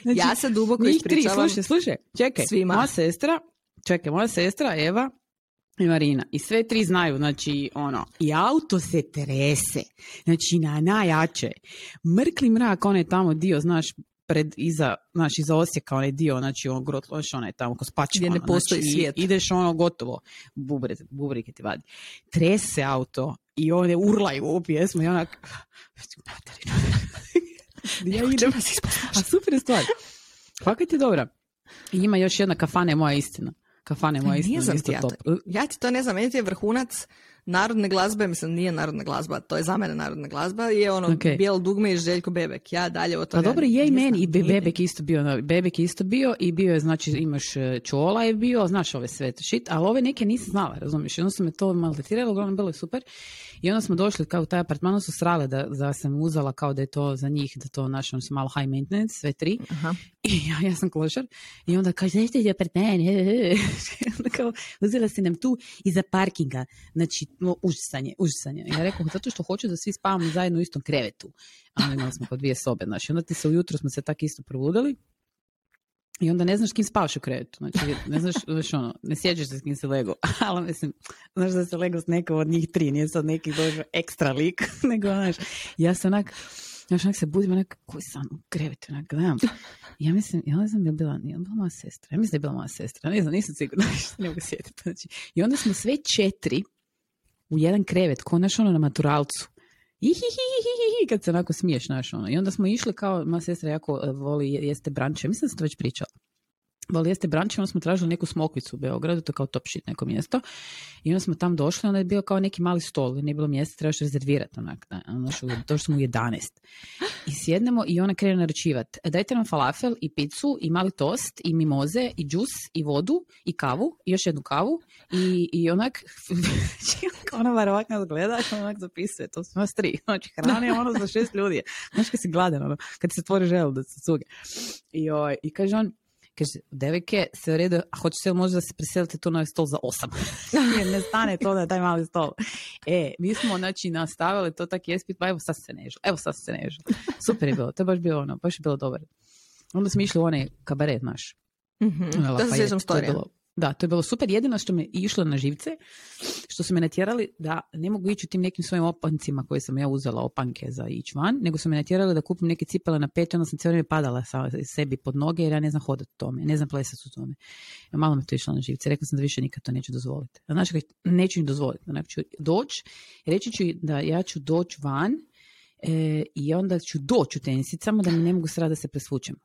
Znači, ja se duboko ispričavam. Slušaj, slušaj, čekaj, Svima. moja sestra, čekaj, moja sestra Eva i Marina. I sve tri znaju, znači, ono, i auto se trese, znači, na najjače. Mrkli mrak, onaj tamo dio, znaš, pred, iza, znači iza Osijeka, onaj dio, znači on grot loš, onaj tamo ko spačka. Gdje ne ono, postoji znači, svijet. Ideš ono gotovo, bubre, bubrike ti vadi. Trese auto i one urlaju u pjesmu i onak, ja idem. A super je stvar. Fakat je dobra. I ima još jedna kafana moja istina. Kafane moja istina. Isto ja, top. ja ti to ne znam, meni ti je vrhunac narodne glazbe, mislim nije narodna glazba, to je za mene narodna glazba, je ono okay. Bijel dugme i Željko Bebek. Ja dalje od toga... Pa dobro, je i meni, i Bebek isto bio, Bebek isto bio i bio je, znači imaš e, Čola je bio, znaš ove sve shit, ali ove neke nisam znala, razumiješ, onda su me to maltretiralo, uglavnom bilo je super. I onda smo došli kao u taj apartman, su srale da, da sam uzela kao da je to za njih, da to naš, su malo high maintenance, sve tri. Aha. I ja, ja sam klošar. I onda kaže, nešto je apartman. onda kao, uzela si nam tu iza parkinga. Znači, no, užasanje, užasanje. Ja rekao, zato što hoću da svi spavamo zajedno u istom krevetu. A imali smo kao dvije sobe. Znači, onda ti se ujutro smo se tako isto probudili. I onda ne znaš kim spavaš u krevetu. Znači, ne znaš, znaš ono, ne sjećaš se s kim se lego. Ali mislim, znaš da se lego s nekom od njih tri, nije sad neki došao ekstra lik, nego znaš, ja sam onak, Znaš, onak se budim, onak, koji sam u krevetu, onak, gledam. Ja mislim, ja ne znam je bila, nije bila moja sestra. Ja mislim da je bila moja sestra, ne znam, nisam sigurna, ne mogu sjetiti. Znači, I onda smo sve četiri u jedan krevet, ko naš ono na maturalcu. Kad se onako smiješ, znaš, ono. I onda smo išli kao, moja sestra jako e, voli jeste branče, mislim da sam to već pričala. Voli jeste branče, onda smo tražili neku smokvicu u Beogradu, to kao top shit neko mjesto. I onda smo tam došli, onda je bio kao neki mali stol, nije bilo mjesta, trebaš rezervirati onak. Da, došli smo u 11. I sjednemo i ona krene naručivati. E, dajte nam falafel i picu i mali tost i mimoze i džus i vodu i kavu i još jednu kavu i, i onak ona bar ovak nas gleda i onak zapisuje, to smo nas tri. Znači hrane je ono za šest ljudi. Znaš kad si gladan, ono, kad se stvori žel da se cuge. I, oj, ovaj, i kaže on, Kaže, devojke, se u redu, a hoće se možda da se preselite to na stol za osam. Jer ne stane to na taj mali stol. E, mi smo, znači, nastavili to tako jespit, pa evo sad se nežu, evo sad se nežu. Super je bilo, to je baš bilo ono, baš je bilo dobro. Onda smo išli u onaj kabaret naš. Mm-hmm. Da se sjećam storija. Da, to je bilo super. Jedino što me išlo na živce, što su me natjerali da ne mogu ići u tim nekim svojim opancima koje sam ja uzela opanke za ići van, nego su me natjerali da kupim neke cipele na pet, onda sam cijelo vrijeme padala sa, sebi pod noge jer ja ne znam hodati u tome, ne znam plesati u tome. Ja, malo me to išlo na živce. Rekla sam da više nikad to neću dozvoliti. Znači, neću im dozvoliti. Znači, ću doći, reći ću da ja ću doći van e, i onda ću doći u tenisicama da mi ne mogu srati da se presvučem.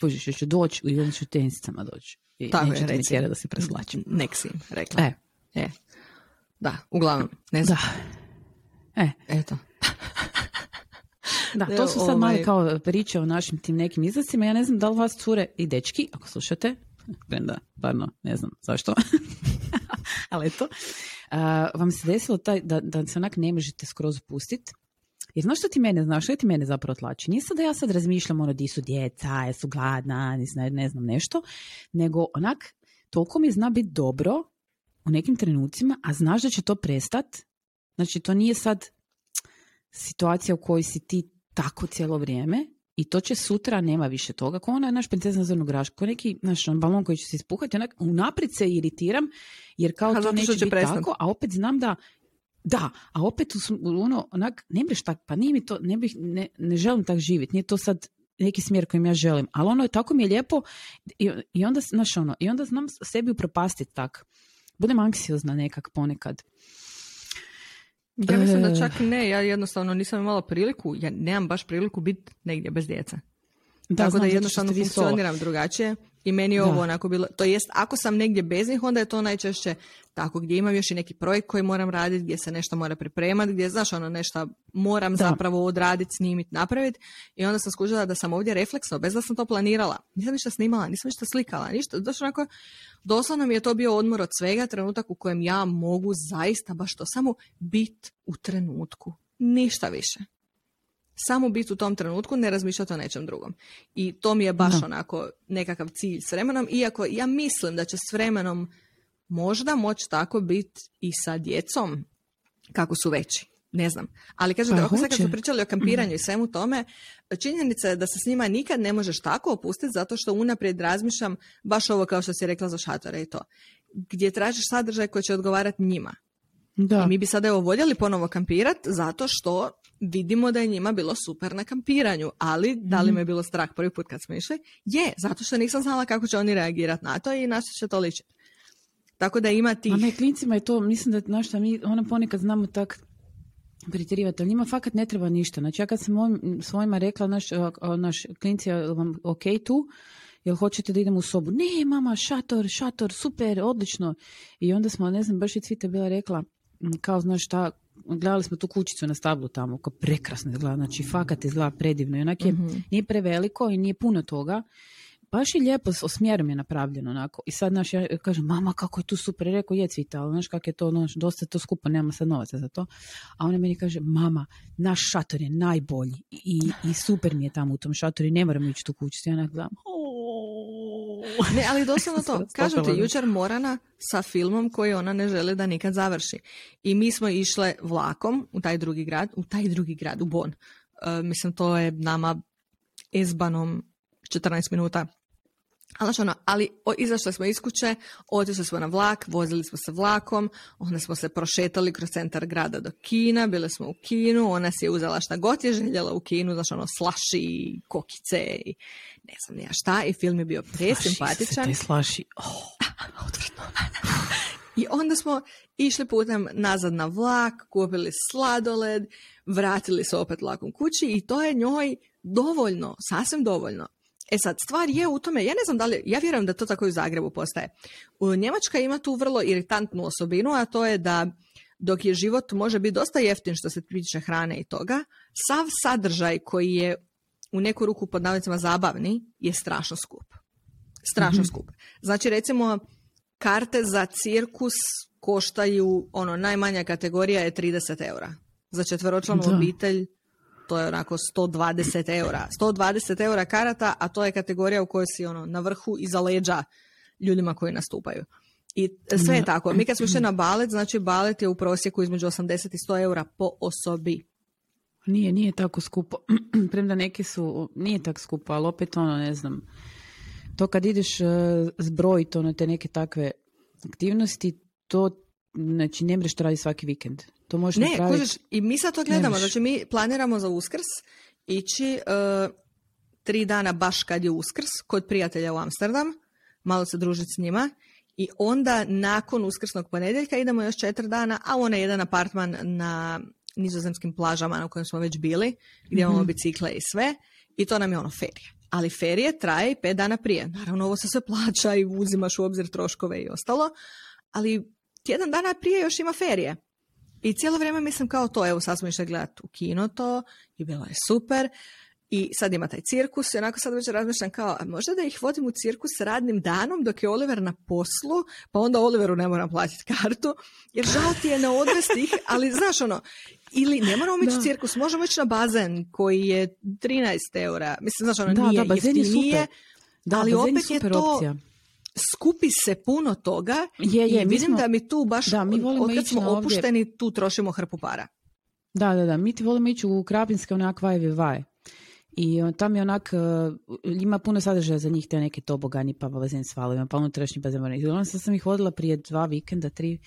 Kužiš, ću doći i onda ću tenisicama doći. I Tako je, reći. da se preslačim. Nek si rekla. E. e. Da, uglavnom, ne znam. Da. E. Eto. Da, to su sad ovaj... kao priče o našim tim nekim izlascima. Ja ne znam da li vas cure i dečki, ako slušate, da, parno, ne znam zašto, ali eto, uh, vam se desilo taj, da, da se onak ne možete skroz pustiti jer znaš što ti mene, znaš što ti mene zapravo tlači? Nije da ja sad razmišljam ono di su djeca, jesu gladna, ne znam nešto, nego onak, toliko mi zna biti dobro u nekim trenucima, a znaš da će to prestat. Znači, to nije sad situacija u kojoj si ti tako cijelo vrijeme i to će sutra, nema više toga. Ko ona je naš princesa na graška, ko neki naš balon koji će se ispuhati, onak, unaprijed se iritiram, jer kao to neće biti tako, a opet znam da da, a opet ono, onak, ne mreš tak, pa nije mi to, ne, bih, ne, ne želim tak živjeti, nije to sad neki smjer kojim ja želim, ali ono je tako mi je lijepo i, i onda, znaš ono, i onda znam sebi upropastiti tak. Budem anksiozna nekak ponekad. Ja mislim da e. čak ne, ja jednostavno nisam imala priliku, ja nemam baš priliku biti negdje bez djeca. Da, Tako da jednostavno funkcioniram drugačije i meni je ovo onako bilo, to jest ako sam negdje bez njih, onda je to najčešće tako gdje imam još i neki projekt koji moram raditi, gdje se nešto mora pripremati, gdje znaš ono nešto moram zapravo odraditi, snimiti, napraviti i onda sam skužila da sam ovdje refleksno, bez da sam to planirala. Nisam ništa snimala, nisam ništa slikala, ništa, znači onako doslovno mi je to bio odmor od svega, trenutak u kojem ja mogu zaista baš to samo biti u trenutku, ništa više samo biti u tom trenutku, ne razmišljati o nečem drugom. I to mi je baš onako nekakav cilj s vremenom, iako ja mislim da će s vremenom možda moći tako biti i sa djecom kako su veći. Ne znam. Ali kažem, pa, ako sad kad su pričali o kampiranju i svemu tome, činjenica je da se s njima nikad ne možeš tako opustiti zato što unaprijed razmišljam baš ovo kao što si rekla za šatore i to. Gdje tražiš sadržaj koji će odgovarati njima. Da. I mi bi sada evo voljeli ponovo kampirati zato što vidimo da je njima bilo super na kampiranju, ali da li mhm. me je bilo strah prvi put kad smo išli? Je, zato što nisam znala kako će oni reagirati na to i na što će to ličiti. Tako da ima tih... A klincima je to, mislim da, znaš šta, mi ona ponekad znamo tak pretjerivati, ali njima fakat ne treba ništa. Znači ja kad sam mojim, svojima rekla, naš, naš klinci, je vam ok tu, jel hoćete da idemo u sobu? Ne, mama, šator, šator, super, odlično. I onda smo, ne znam, baš i Cvita bila rekla, kao, znaš šta, gledali smo tu kućicu na stablu tamo, kao prekrasno izgleda, znači fakat izgleda predivno i onak je, mm nije preveliko i nije puno toga, baš i lijepo s osmjerom je napravljeno onako. I sad naš, ja kažem, mama kako je tu super, rekao je cvita, ali znaš kako je to, znaš, dosta je to skupo, nema sad novaca za to. A ona meni kaže, mama, naš šator je najbolji i, i super mi je tamo u tom šatoru i ne moramo ići tu kućicu. Ja onak gledam, ne, ali doslovno to. Kažem ti, jučer Morana sa filmom koji ona ne želi da nikad završi. I mi smo išle vlakom u taj drugi grad, u taj drugi grad, u Bon. Uh, mislim, to je nama izbanom 14 minuta ali, ono, ali izašli smo iz kuće, otišli smo na vlak, vozili smo se vlakom, onda smo se prošetali kroz centar grada do kina, bili smo u kinu, ona si je uzela šta god je željela u kinu, znači ono slaši, kokice i ne znam ja šta i film je bio presimpatičan. Slaši, slaši. Oh, I onda smo išli putem nazad na vlak, kupili sladoled, vratili se opet vlakom kući i to je njoj dovoljno, sasvim dovoljno. E sad, stvar je u tome, ja ne znam da li, ja vjerujem da to tako i u Zagrebu postaje. U Njemačka ima tu vrlo iritantnu osobinu, a to je da dok je život može biti dosta jeftin što se tiče hrane i toga, sav sadržaj koji je u neku ruku pod navodnicima zabavni je strašno skup. Strašno mm skup. Znači recimo karte za cirkus koštaju, ono, najmanja kategorija je 30 eura. Za četveročlanu obitelj to je onako 120 eura. 120 eura karata, a to je kategorija u kojoj si ono na vrhu iza leđa ljudima koji nastupaju. I sve je tako. Mi kad smo išli na balet, znači balet je u prosjeku između 80 i 100 eura po osobi. Nije, nije tako skupo. Premda neki su, nije tako skupo, ali opet ono, ne znam, to kad ideš uh, zbrojiti ono te neke takve aktivnosti, to znači ne mreš to raditi svaki vikend. To možeš Ne, napraviti. kužiš, i mi sad to gledamo, znači mi planiramo za uskrs ići e, tri dana baš kad je uskrs kod prijatelja u Amsterdam, malo se družiti s njima i onda nakon uskrsnog ponedjeljka idemo još četiri dana, a on je jedan apartman na nizozemskim plažama na kojem smo već bili, gdje imamo bicikle i sve i to nam je ono ferije. Ali ferije traje i pet dana prije. Naravno, ovo se sve plaća i uzimaš u obzir troškove i ostalo, ali tjedan dana prije još ima ferije. I cijelo vrijeme mislim kao to, evo sad smo išli gledati u kino to i bilo je super. I sad ima taj cirkus i onako sad već razmišljam kao, a možda da ih vodim u cirkus radnim danom dok je Oliver na poslu, pa onda Oliveru ne moram platiti kartu, jer žao ti je ne odvesti ih, ali znaš ono, ili ne moramo ići u cirkus, možemo ići na bazen koji je 13 eura. Mislim, znaš ono, Da, nije da, bazen je super. Da, ali bazen opet je super to opcija. skupi se puno toga Je, je, i vidim smo- da mi tu baš, da, mi volimo od kad ići smo na ovdje- opušteni, tu trošimo hrpu para. Da, da, da. Mi ti volimo ići u Krapinske onak vaj vaj. I on, tam je onak, uh, ima puno sadržaja za njih, te neke tobogani, pa bazen s valovima, pa unutrašnji bazen. I onda sam ih vodila prije dva vikenda, tri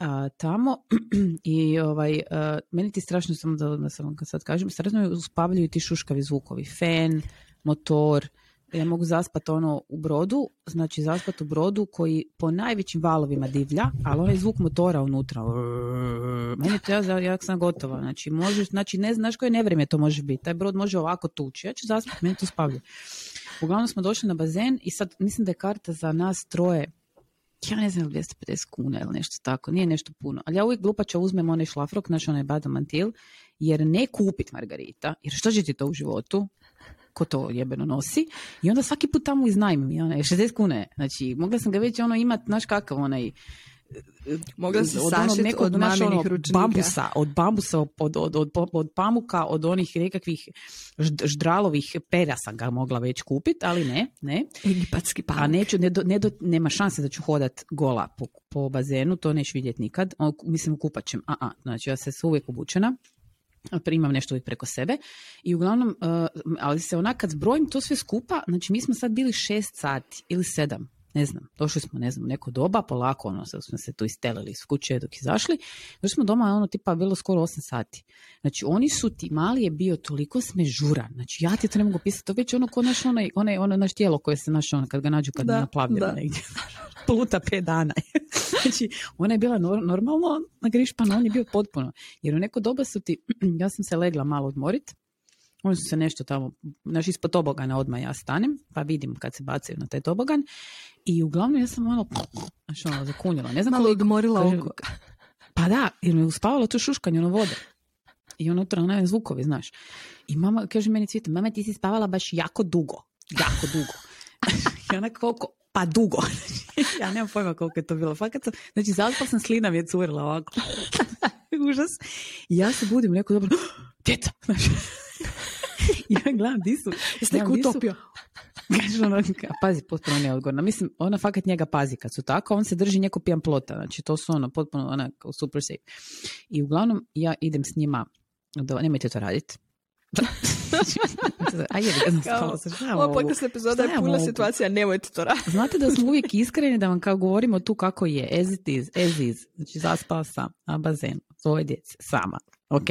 a, tamo i ovaj, a, meni ti strašno samo da, sam kad sad kažem, strašno uspavljuju ti šuškavi zvukovi, fen, motor, ja mogu zaspat ono u brodu, znači zaspat u brodu koji po najvećim valovima divlja, ali onaj zvuk motora unutra, meni to ja, ja sam gotova, znači možeš, znači ne znaš koje nevrijeme to može biti, taj brod može ovako tući, ja ću zaspat, meni to spavlja. Uglavnom smo došli na bazen i sad mislim da je karta za nas troje ja ne znam, 250 kuna ili nešto tako, nije nešto puno. Ali ja uvijek glupača uzmem onaj šlafrok, znaš onaj badamantil, jer ne kupit Margarita, jer što će ti to u životu, ko to jebeno nosi, i onda svaki put tamo iznajmim, onaj, 60 kune, znači, mogla sam ga već ono imat, znaš kakav onaj, Mogla si od onog nekog, od maminih ono, bambusa, od bambusa, od, od, od, od, pamuka, od onih nekakvih žd- ždralovih pera sam ga mogla već kupit, ali ne, ne. Egipatski pamuk. A neću, ne do, ne do- nema šanse da ću hodat gola po, po bazenu, to neću vidjeti nikad. O, mislim, kupaćem. A, a, znači ja se uvijek obučena, a imam nešto uvijek preko sebe. I uglavnom, uh, ali se onak kad zbrojim to sve skupa, znači mi smo sad bili šest sati ili sedam, ne znam, došli smo, ne znam, neko doba, polako, ono, sad smo se tu istelili iz kuće dok izašli, došli smo doma, ono, tipa, bilo skoro 8 sati. Znači, oni su ti, mali je bio toliko smežuran, znači, ja ti to ne mogu pisati, to već ono, ko naš, onaj, onaj, ono, naš tijelo koje se, naš, ono, kad ga nađu, kad Da, je naplavljeno da. negdje, pluta pet dana. znači, ona je bila nor- normalno nagrišpana, on je bio potpuno. Jer u neko doba su ti, ja sam se legla malo odmorit, oni su se nešto tamo, znaš, ispod tobogana odmah ja stanem, pa vidim kad se bacaju na taj tobogan. I uglavnom ja sam ono, znaš, ono, zakunjala. Ne znam Malo koliko- odmorila oko. Pa da, jer me uspavalo to šuškanje ono vode. I unutra onaj zvukovi, znaš. I mama kaže meni cvijeta, mama ti si spavala baš jako dugo. Jako dugo. I ona koliko? Pa dugo. ja nemam pojma koliko je to bilo. Fakat sam, znači zaspala sam slina mi je curila ovako. Užas. I ja se budim neko dobro, djeca, znaš. Ja gledam, di su? Jeste su- utopio? Kaže ono, pazi, potpuno neodgovorna. Mislim, ona fakat njega pazi kad su tako, on se drži njeko pijan plota. Znači, to su ono, potpuno ona super safe. I uglavnom, ja idem s njima, do, nemojte to raditi. A je, ja Ova mogu? podcast epizoda je ja puna situacija, nemojte to raditi. Znate da smo uvijek iskreni da vam kao govorimo tu kako je, as it is, as is. Znači, zaspala sam na bazenu, svoje djece, sama. Ok.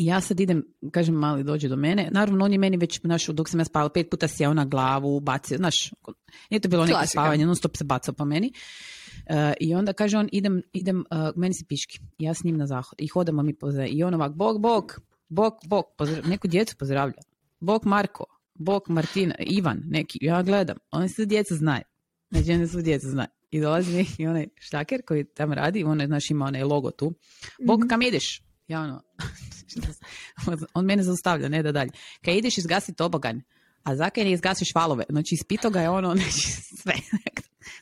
I ja sad idem, kažem, mali dođe do mene. Naravno, on je meni već, znaš, dok sam ja spavala, pet puta sjeo na glavu, bacio, znaš, nije to bilo neko Klasika. spavanje, non stop se bacao po meni. E, I onda kaže on, idem, idem, e, meni se piški. Ja s njim na zahod. I hodamo mi po I on ovak, bok, bok, bok, bok, pozdrav, neku djecu pozdravlja. Bok Marko, bok Martina, Ivan, neki. Ja gledam, oni sve djeca znaju. Znači, oni sve djeca znaju. I dolazi neki onaj štaker koji tamo radi, on je, znaš, ima onaj logo tu. Bok, kam ideš? Ja ono, on mene zaustavlja, ne da dalje. Kad ideš izgasi tobogan, a zakaj ne izgasiš valove? Znači, ispito ga je ono, znači, sve.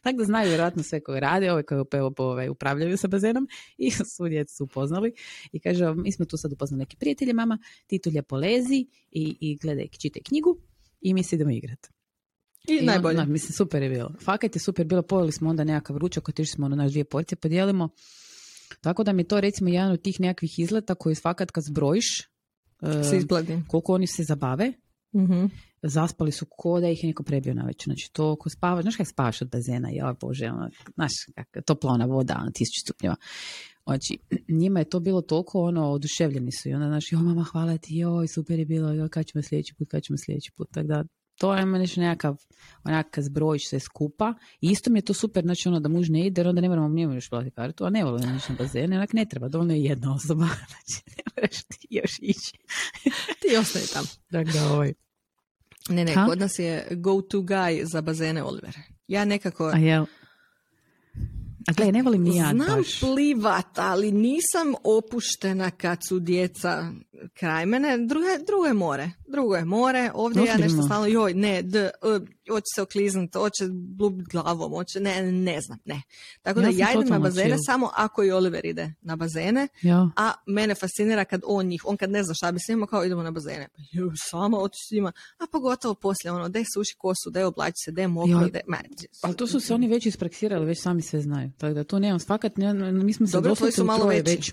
Tako da znaju vjerojatno sve koje rade, ove koje ove, upravljaju sa bazenom i svu djecu su upoznali. I kaže, mi smo tu sad upoznali neke prijatelje, mama, ti tu lijepo lezi i, i gledaj, čitaj knjigu i mi se idemo igrati. I, I najbolje. onda, mislim, super je bilo. Fakat je super bilo, pojeli smo onda nekakav ručak, otišli smo ono naš dvije porcije, podijelimo. Tako da mi je to recimo jedan od tih nekakvih izleta koji fakat kad zbrojiš, e, Se izbladi. koliko oni se zabave, Mhm. zaspali su ko da ih je neko prebio na večer. Znači to ko spava, znaš kako spavaš od bazena, ja bože, ono, znaš kak, topla ona voda, ono, tisuću stupnjeva. Znači, njima je to bilo toliko ono, oduševljeni su i onda znaš, jo mama hvala ti, joj super je bilo, joj kad ćemo sljedeći put, kad ćemo sljedeći put, tako da to je nešto nekakav, onakav zbrojiš se skupa. I isto mi je to super, znači ono da muž ne ide, jer onda ne moramo njemu još platiti kartu, a ne volim ništa bazene, onak ne treba, dovoljno je jedna osoba, znači ne moraš ti još ići. ti ostaje tamo. Dakle, ovaj. Ne, ne, ha? kod nas je go to guy za bazene Oliver. Ja nekako... A jel? A gle, ne volim ni ja Znam baš. plivat, ali nisam opuštena kad su djeca kraj mene. Drugo, drugo je more. Drugo je more. Ovdje ja nešto stalno, joj, ne, d, hoće se okliznut, hoće blubit glavom, hoće, ne, ne znam, ne. Tako da ja, idem na bazene samo ako i Oliver ide na bazene, ja. a mene fascinira kad on njih, on kad ne zna šta bi s njima, kao idemo na bazene. Jo, samo otići s njima, a pogotovo poslije ono, daj suši kosu, daj oblači se, daj mokro, ja. daj... ali to su se oni već ispraksirali, već sami sve znaju. Tako da to nemam fakat, mi smo se Dobro, tvoji su malo veći. Već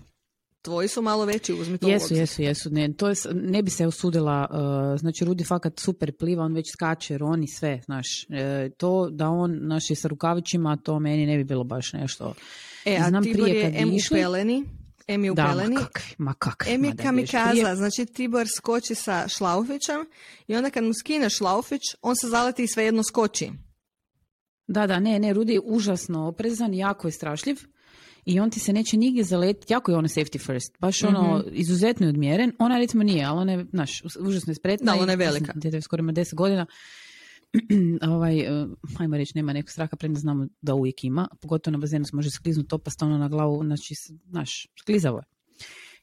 Tvoji su malo veći, uzmi to Jesu, jesu, jesu. Ne, to je, ne bi se usudila, uh, znači Rudi fakat super pliva, on već skače, roni sve, znaš. E, to da on, naši sa rukavićima, to meni ne bi bilo baš nešto. E, a Znam Tibor prije je M išli, je upeleni. Da, ma kakvi, ma kakvi. M je kamikaza, znači Tibor skoči sa šlaufićem i onda kad mu skine šlaufić, on se zaleti i svejedno skoči. Da, da, ne, ne, Rudi je užasno oprezan, jako je strašljiv i on ti se neće nigdje zaletiti, jako je ono safety first, baš ono mm-hmm. izuzetno je odmjeren, ona recimo nije, ali ona je, znaš, užasno je spretna. Da, ona je velika. Djete skoro ima 10 godina, ovaj, uh, ajmo reći, nema nekog straha, premda znamo da uvijek ima, pogotovo na bazenu se može skliznuti opast ono na glavu, znači, znaš, sklizavo je.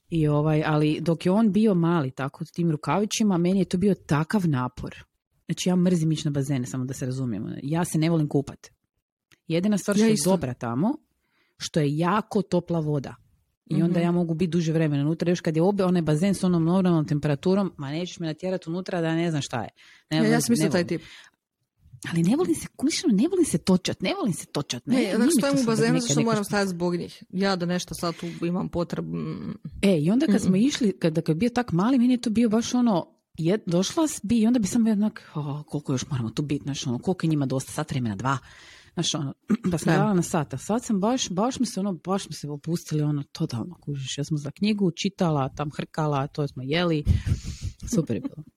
I ovaj, ali dok je on bio mali, tako, s tim rukavićima, meni je to bio takav napor. Znači, ja mrzim ići na bazene, samo da se razumijemo. Ja se ne volim kupat. Jedina stvar što ja je dobra tamo što je jako topla voda. I onda mhm. ja mogu biti duže vremena unutra, još kad je obe onaj bazen s onom normalnom temperaturom, ma nećeš me natjerati unutra da ne znam šta je. Ne, ja, ja sam isto taj tip. Ali ne volim se, ne volim se točat, ne volim se točat. Ne, ne znači stojim u bazenu što moram stajati zbog njih. Ja da nešto sad tu imam potrebu. Mm. E, i onda kad smo išli, kada kad je bio tak mali, meni je to bio baš ono, je, došla bi i onda bi sam jednak, oh, koliko još moramo tu biti, znači ono, koliko je njima dosta, sat vremena, dva. Znaš, ono, pa sam dala na sata. Sad sam baš, baš mi se ono, baš smo se opustili ono, totalno kužiš. Ja sam za knjigu čitala, tam hrkala, to smo jeli. Super je bilo.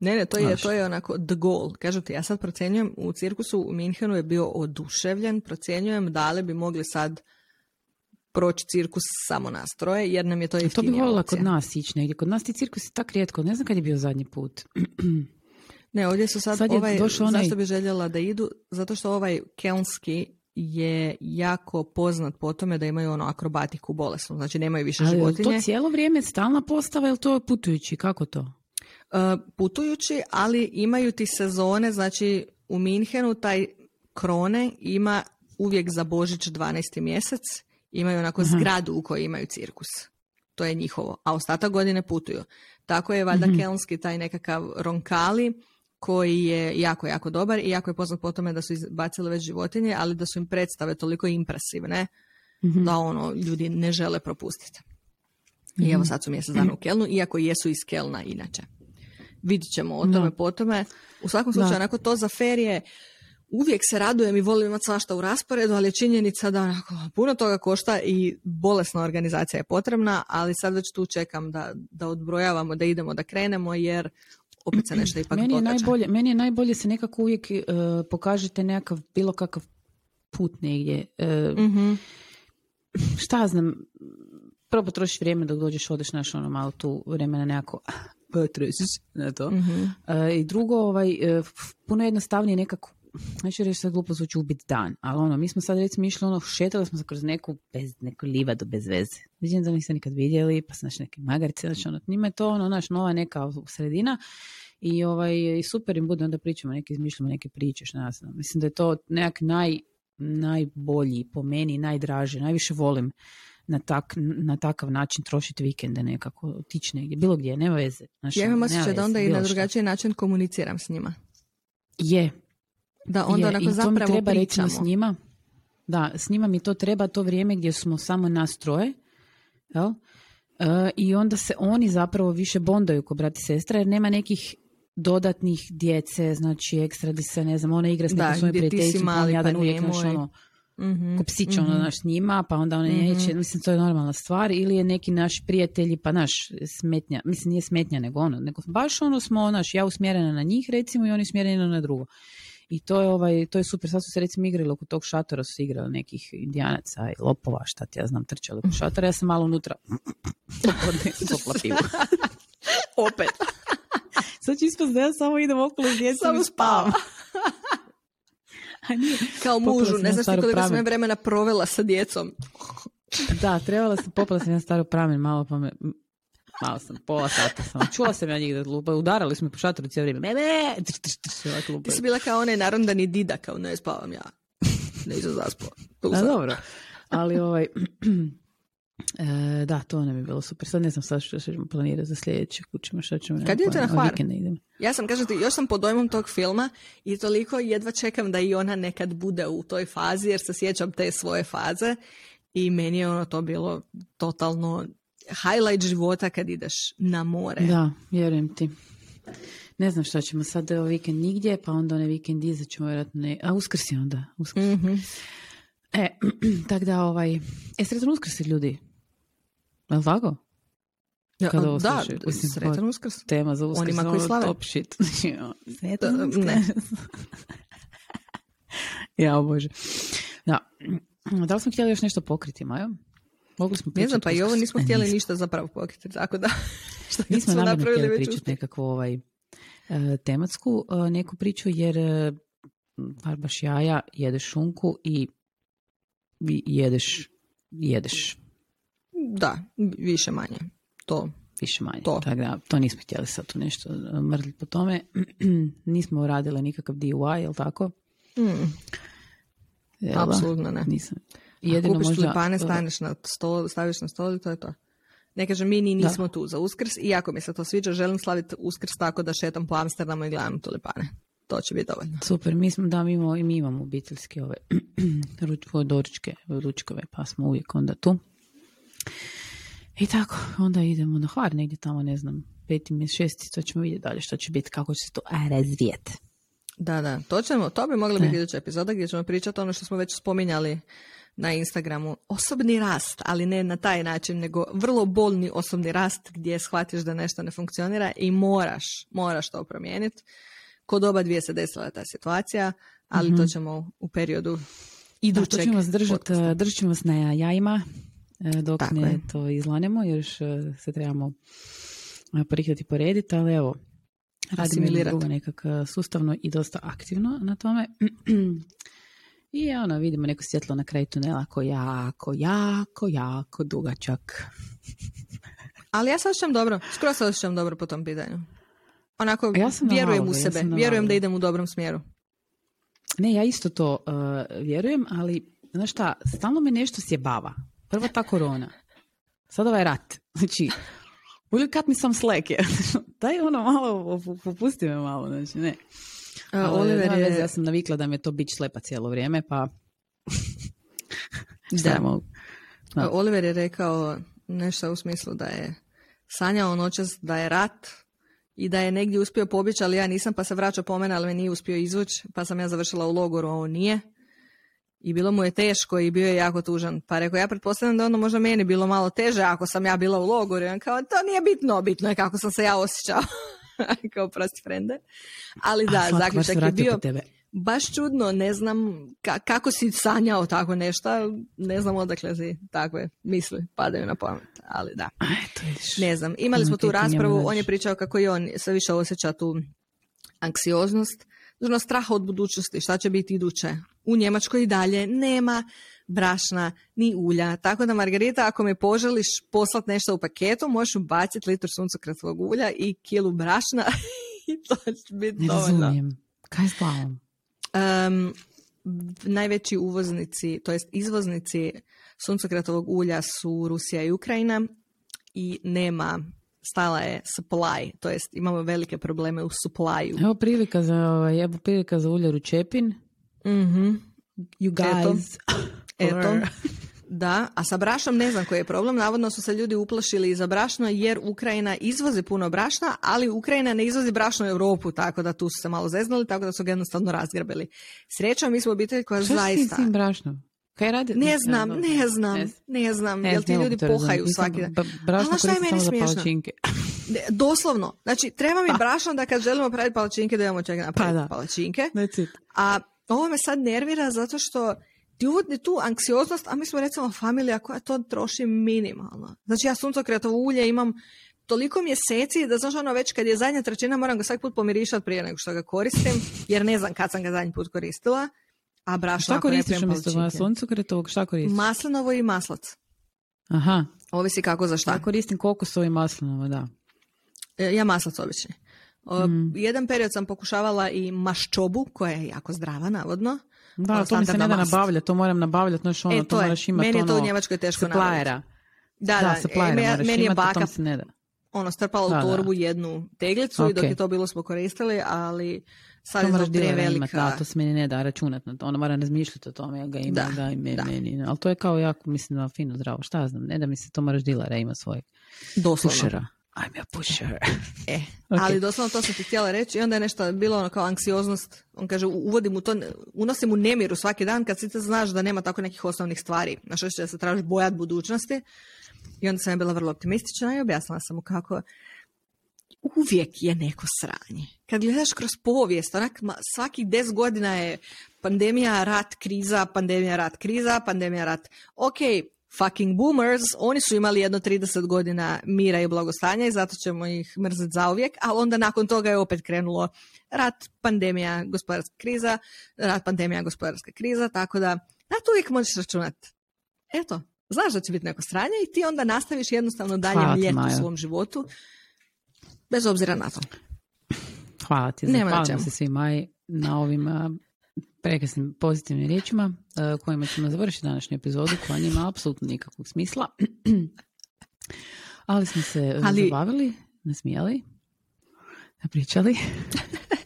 Ne, ne, to je, to je onako the goal. Kažu ti, ja sad procjenjujem, u cirkusu u Minhenu je bio oduševljen, procjenjujem da li bi mogli sad proći cirkus samo nastroje, jer nam je to jeftinija To bi volila kod nas ići negdje. Kod nas ti cirkus je tak rijetko. Ne znam kad je bio zadnji put. Ne, ovdje su sad, sad ovaj, onaj... zašto bi željela da idu? Zato što ovaj Kelnski je jako poznat po tome da imaju ono akrobatiku bolesnu, znači nemaju više Ali životinje. to cijelo vrijeme stalna postava ili to je putujući, kako to? Uh, putujući, ali imaju ti sezone, znači u Minhenu taj krone ima uvijek za Božić 12. mjesec, imaju onako Aha. zgradu u kojoj imaju cirkus. To je njihovo, a ostatak godine putuju. Tako je valjda mm kelnski taj nekakav ronkali, koji je jako, jako dobar i jako je poznat po tome da su izbacili već životinje, ali da su im predstave toliko impresivne mm da ono ljudi ne žele propustiti. I evo mhm. sad su mjesec dana u Kelnu, iako jesu iz Kelna inače. Vidit ćemo o tome po tome. U svakom slučaju, onako to za ferije, uvijek se radujem i volim imati svašta u rasporedu, ali je činjenica da onako, puno toga košta i bolesna organizacija je potrebna, ali sad već tu čekam da, da odbrojavamo, da idemo, da krenemo, jer opet se nešto ipak meni je najbolje, Meni je najbolje se nekako uvijek uh, pokažete nekakav, bilo kakav put negdje. Uh, mm Šta znam, prvo potrošiš vrijeme dok dođeš, odeš naš ono malo tu vremena nekako potrošiš na to. mm I drugo, ovaj, puno jednostavnije nekako neću reći sad glupo zvuči ubit dan, ali ono, mi smo sad recimo išli ono, šetali smo se kroz neku, bez, neku livadu bez veze. Vidim da niste nikad vidjeli, pa znači neke magarice, znači ono, njima je to ono, naš nova neka sredina i ovaj, i super im bude, onda pričamo, neke izmišljamo neke priče, ja znam. Mislim da je to nekak naj, najbolji po meni, najdraži, najviše volim na, tak, na takav način trošiti vikende nekako, otići negdje, bilo gdje, nema veze. Znači, ja imam osjećaj da onda i na drugačiji način komuniciram s njima. Je, da, onda je, onako zapravo to mi treba pričamo. s njima. Da, s njima mi to treba to vrijeme gdje smo samo nas troje. Jel? E, I onda se oni zapravo više bondaju ko brati sestra jer nema nekih dodatnih djece, znači ekstra di se, ne znam, ona igra s nekom svojim prijateljicom, pa jadan pa uvijek naš ono, Mhm, ko psić ono mhm. naš s njima, pa onda one Mhm. neće, mislim to je normalna stvar, ili je neki naš prijatelji, pa naš smetnja, mislim nije smetnja nego ono, nego baš ono smo, naš, ja usmjerena na njih recimo i oni usmjereni na drugo. I to je ovaj, to je super, sad su se recimo igrali oko tog šatora, su se igrali nekih indijanaca i lopova, šta ti ja znam, trčali oko šatora, ja sam malo unutra. Opet. Sad će ispast da ja samo idem okolo s djecom i spavam. Kao mužu, ne na znaš ti koliko sam vremena provela sa djecom. Da, trebala sam, popala sam jedan staro pramen malo pa me, malo sam, pola sata sam, čula sam ja njih da lupa, udarali su me po šatoru cijelo vrijeme, meme, trš, trš, trš, ovak Ti si bila kao onaj narondani dida, kao ne spavam ja. Nisam zaspao. Tu A sam. dobro, ali ovaj, e, da, to nam je bilo super. Sad ne znam sad što ćemo planirati za sljedeće kućima, šta ćemo. Kad idete na Hvar? Ja sam, kažem ti, još sam pod dojmom tog filma i toliko jedva čekam da i ona nekad bude u toj fazi, jer se sjećam te svoje faze i meni je ono to bilo totalno highlight života kad ideš na more. Da, vjerujem ti. Ne znam šta ćemo sad ovaj vikend nigdje, pa onda onaj vikend iza ćemo vjerojatno ne... A uskrs je onda. Uskrs. Mhm. E, tak da ovaj... E, sretan uskrs ljudi. Je li tako? Ja, Kada ovo da, slušaju, mislim, sretan uskrs. Tema za uskrs. Onima ono koji slave. Top shit. Znači, ono, sretan Da, uskrs. ne. ja, bože. Da. Da li smo htjeli još nešto pokriti, Majo? Mogli smo Ne znam, pričati pa i ovo nismo E, htjeli ništa zapravo pokriti, tako da što Mi smo smo namjerno napravili već pričati nekakvu ovaj, e, tematsku e, neku priču, jer e, barbaš jaja, jedeš šunku i jedeš, jedeš Da, više manje. To. više manje. To. Tako da, to nismo htjeli sad tu nešto e, mrditi po tome. nismo radili nikakav DIY, jel tako? Mm, apsolutno ne. Nisam. Jedino Kupiš možda... tulipane, e, staneš na stol, staviš na stol i to je to. Ne kažem, mi ni Da. nismo tu za uskrs, iako mi se to sviđa, želim slaviti uskrs tako da šetam po Amsterdamu i gledam tulipane. To će biti dovoljno. Super, mi smo, da, mi imamo, i mi imamo obiteljske ove ruč, doručke, ručkove, pa smo uvijek onda tu. I tako, onda idemo na Hvar negdje tamo, ne znam, peti mjesec, šesti, to ćemo vidjeti dalje što će biti, kako će se to razvijeti. Da, da, to, ćemo, to bi mogla biti E. iduća epizoda gdje ćemo pričati ono što smo već spominjali na Instagramu. Osobni rast, ali ne na taj način, nego vrlo bolni osobni rast gdje shvatiš da nešto ne funkcionira i moraš, moraš to promijeniti. Kod oba dvije se desila ta situacija, ali to ćemo u periodu Mhm. Da, idućeg to ćemo vas držati, podcasta. držat ćemo vas na jajima e, dok Tako ne je. to izlanemo, još e, se trebamo prihvati porediti, ali evo, radimo drugo nekak sustavno i dosta aktivno na tome. I ono, vidimo neko svjetlo na kraju tunela ko jako, jako, jako dugačak. Ali ja se osjećam dobro, skoro se osjećam dobro po tom pitanju. Onako, Ja sam vjerujem u ja sebe, sam na vjerujem da idem u dobrom smjeru. Ne, ja isto to e, vjerujem, ali znaš šta, stalno me nešto sjebava. Prvo ta korona, sad ovaj rat. Znači, cut me some slack? je? Daj ono malo, popusti me malo, znači ne. A, Oliver je, ja sam navikla da mi je to bić slepa cijelo vrijeme, pa... Da. Ja mogu? Da. Oliver je rekao nešto u smislu da je sanjao noćas da je rat i da je negdje uspio pobjeći, ali ja nisam, pa se vraćao po mene, ali me nije uspio izvući, pa sam ja završila u logoru, a on nije. I bilo mu je teško i bio je jako tužan. Pa rekao, ja pretpostavljam da je ono možda meni bilo malo teže ako sam ja bila u logoru. I on kao, to nije bitno, bitno je kako sam se ja osjećao. kao prosti frende. Ali da, A, zaključak je bio tebe. baš čudno, ne znam ka- kako si sanjao tako nešto, ne znam odakle si takve misli padaju na pamet, ali da. A, eto. Ne znam, imali smo tu raspravu, on je pričao kako i on sve više osjeća tu anksioznost, dužno straha od budućnosti, šta će biti iduće. U Njemačkoj i dalje nema brašna ni ulja, tako da Margarita, ako me poželiš poslat nešto u paketu, možeš ubaciti litr suncokretovog ulja i kilu brašna i to će biti Ne dovoljno. razumijem. Kaj je? Um, najveći uvoznici, to jest izvoznici suncokretovog ulja su Rusija i Ukrajina i nema stala je supply, to jest imamo velike probleme u supplyu. Evo prilika za, ovaj, evo prilika za uljaru Čepin. Mhm. You Eto. guys. Eto. Da, a sa brašnom ne znam koji je problem. Navodno su se ljudi uplašili za brašno jer Ukrajina izvozi puno brašna, ali Ukrajina ne izvozi brašno u Europu, tako da tu su se malo zeznuli, tako da su ga jednostavno razgrabili. Srećom, mi smo obitelj koja Što zaista... s tim brašnom? Kaj radi? Ne znam, ne znam, ne znam, jel ti ljudi pohaju svaki dan. Brašno šta je meni smiješno? Doslovno. Znači, treba mi brašno da kad želimo praviti palačinke, da imamo čega napraviti Pa da. palačinke. A ovo me sad nervira zato što ti uvodi tu anksioznost, a mi smo recimo familija koja to troši minimalno. Znači ja suncokretovo ulje imam toliko mjeseci da znaš ono već kad je zadnja trećina moram ga svaki put pomirišati prije nego što ga koristim, jer ne znam kad sam ga zadnji put koristila. A brašno Šta koristiš umjesto suncokretovog? Šta koristiš? Maslinovo i maslac. Aha, Ovisi kako za šta. ja koristim kokosovo i maslinovo, da. E, Ja maslac obični. Mm. Jedan period sam pokušavala i maščobu, koja je jako zdrava, navodno. Da, to mi se ne da mast. nabavljati, to moram nabavljati, znaš ono, E, to, to je. moraš imati Meni je to ono, u Njemačkoj teško suppliera. Da, Da, da, e, meni je baka se ne da. ono, strpala u Da, da. torbu jednu teglicu i dok Ok. je to bilo smo koristili, ali sad To je imati, prevelika. da, to se meni ne da računat na to, ono moram razmišljati o tome, jel ga ima, Da, da, ime, da. meni, ali to je kao jako, mislim, da fino, zdravo, šta ja znam, ne da mi se to moraš dilera ima svojeg Doslovno. pušera. I'm a pusher. E, Ok. ali doslovno to sam ti htjela reći i onda je nešto bilo ono kao anksioznost. On kaže, uvodim u to, unosim u nemiru svaki dan kad si ti znaš da nema tako nekih osnovnih stvari. Na što će se traži bojat budućnosti. I onda sam ja bila vrlo optimistična i objasnila sam mu kako uvijek je neko sranje. Kad gledaš kroz povijest, onak svakih 10 godina je pandemija, rat, kriza, pandemija, rat, kriza, pandemija, rat. Ok, fucking boomers, oni su imali jedno 30 godina mira i blagostanja i zato ćemo ih mrziti zauvijek, ali onda nakon toga je opet krenulo rat, pandemija, gospodarska kriza, rat, pandemija, gospodarska kriza, tako da na to uvijek možeš računati. Eto, znaš da će biti neko sranje i ti onda nastaviš jednostavno dalje Hvala mljet u svom životu, bez obzira na to. Hvala ti, Nema čemu. se svima i na ovim a, prekrasnim pozitivnim riječima a, kojima ćemo završiti današnju epizodu koja nema apsolutno nikakvog smisla. Ali smo se Ali- zabavili, nasmijali, napričali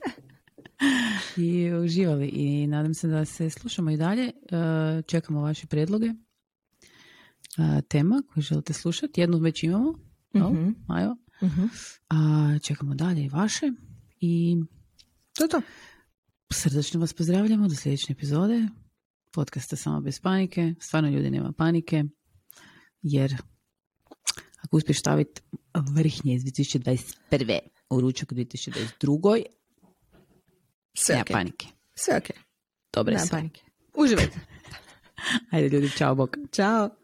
i uživali i nadam se da se slušamo i dalje. E, Čekamo vaše prijedloge e, tema koje želite slušati. Jednu već imamo. Mhm. Majo? Mhm. A, čekamo dalje i vaše i To je to. Srdačno vas pozdravljamo do sljedeće epizode podcasta Samo bez panike. Stvarno ljudi nema panike jer ako uspiješ staviti vrhnje iz 2021. u ručak u 2022. Sve nema okej. panike. Sve ok. Dobre sve. panike. Uživajte. Ajde ljudi, čao, bok. Ćao.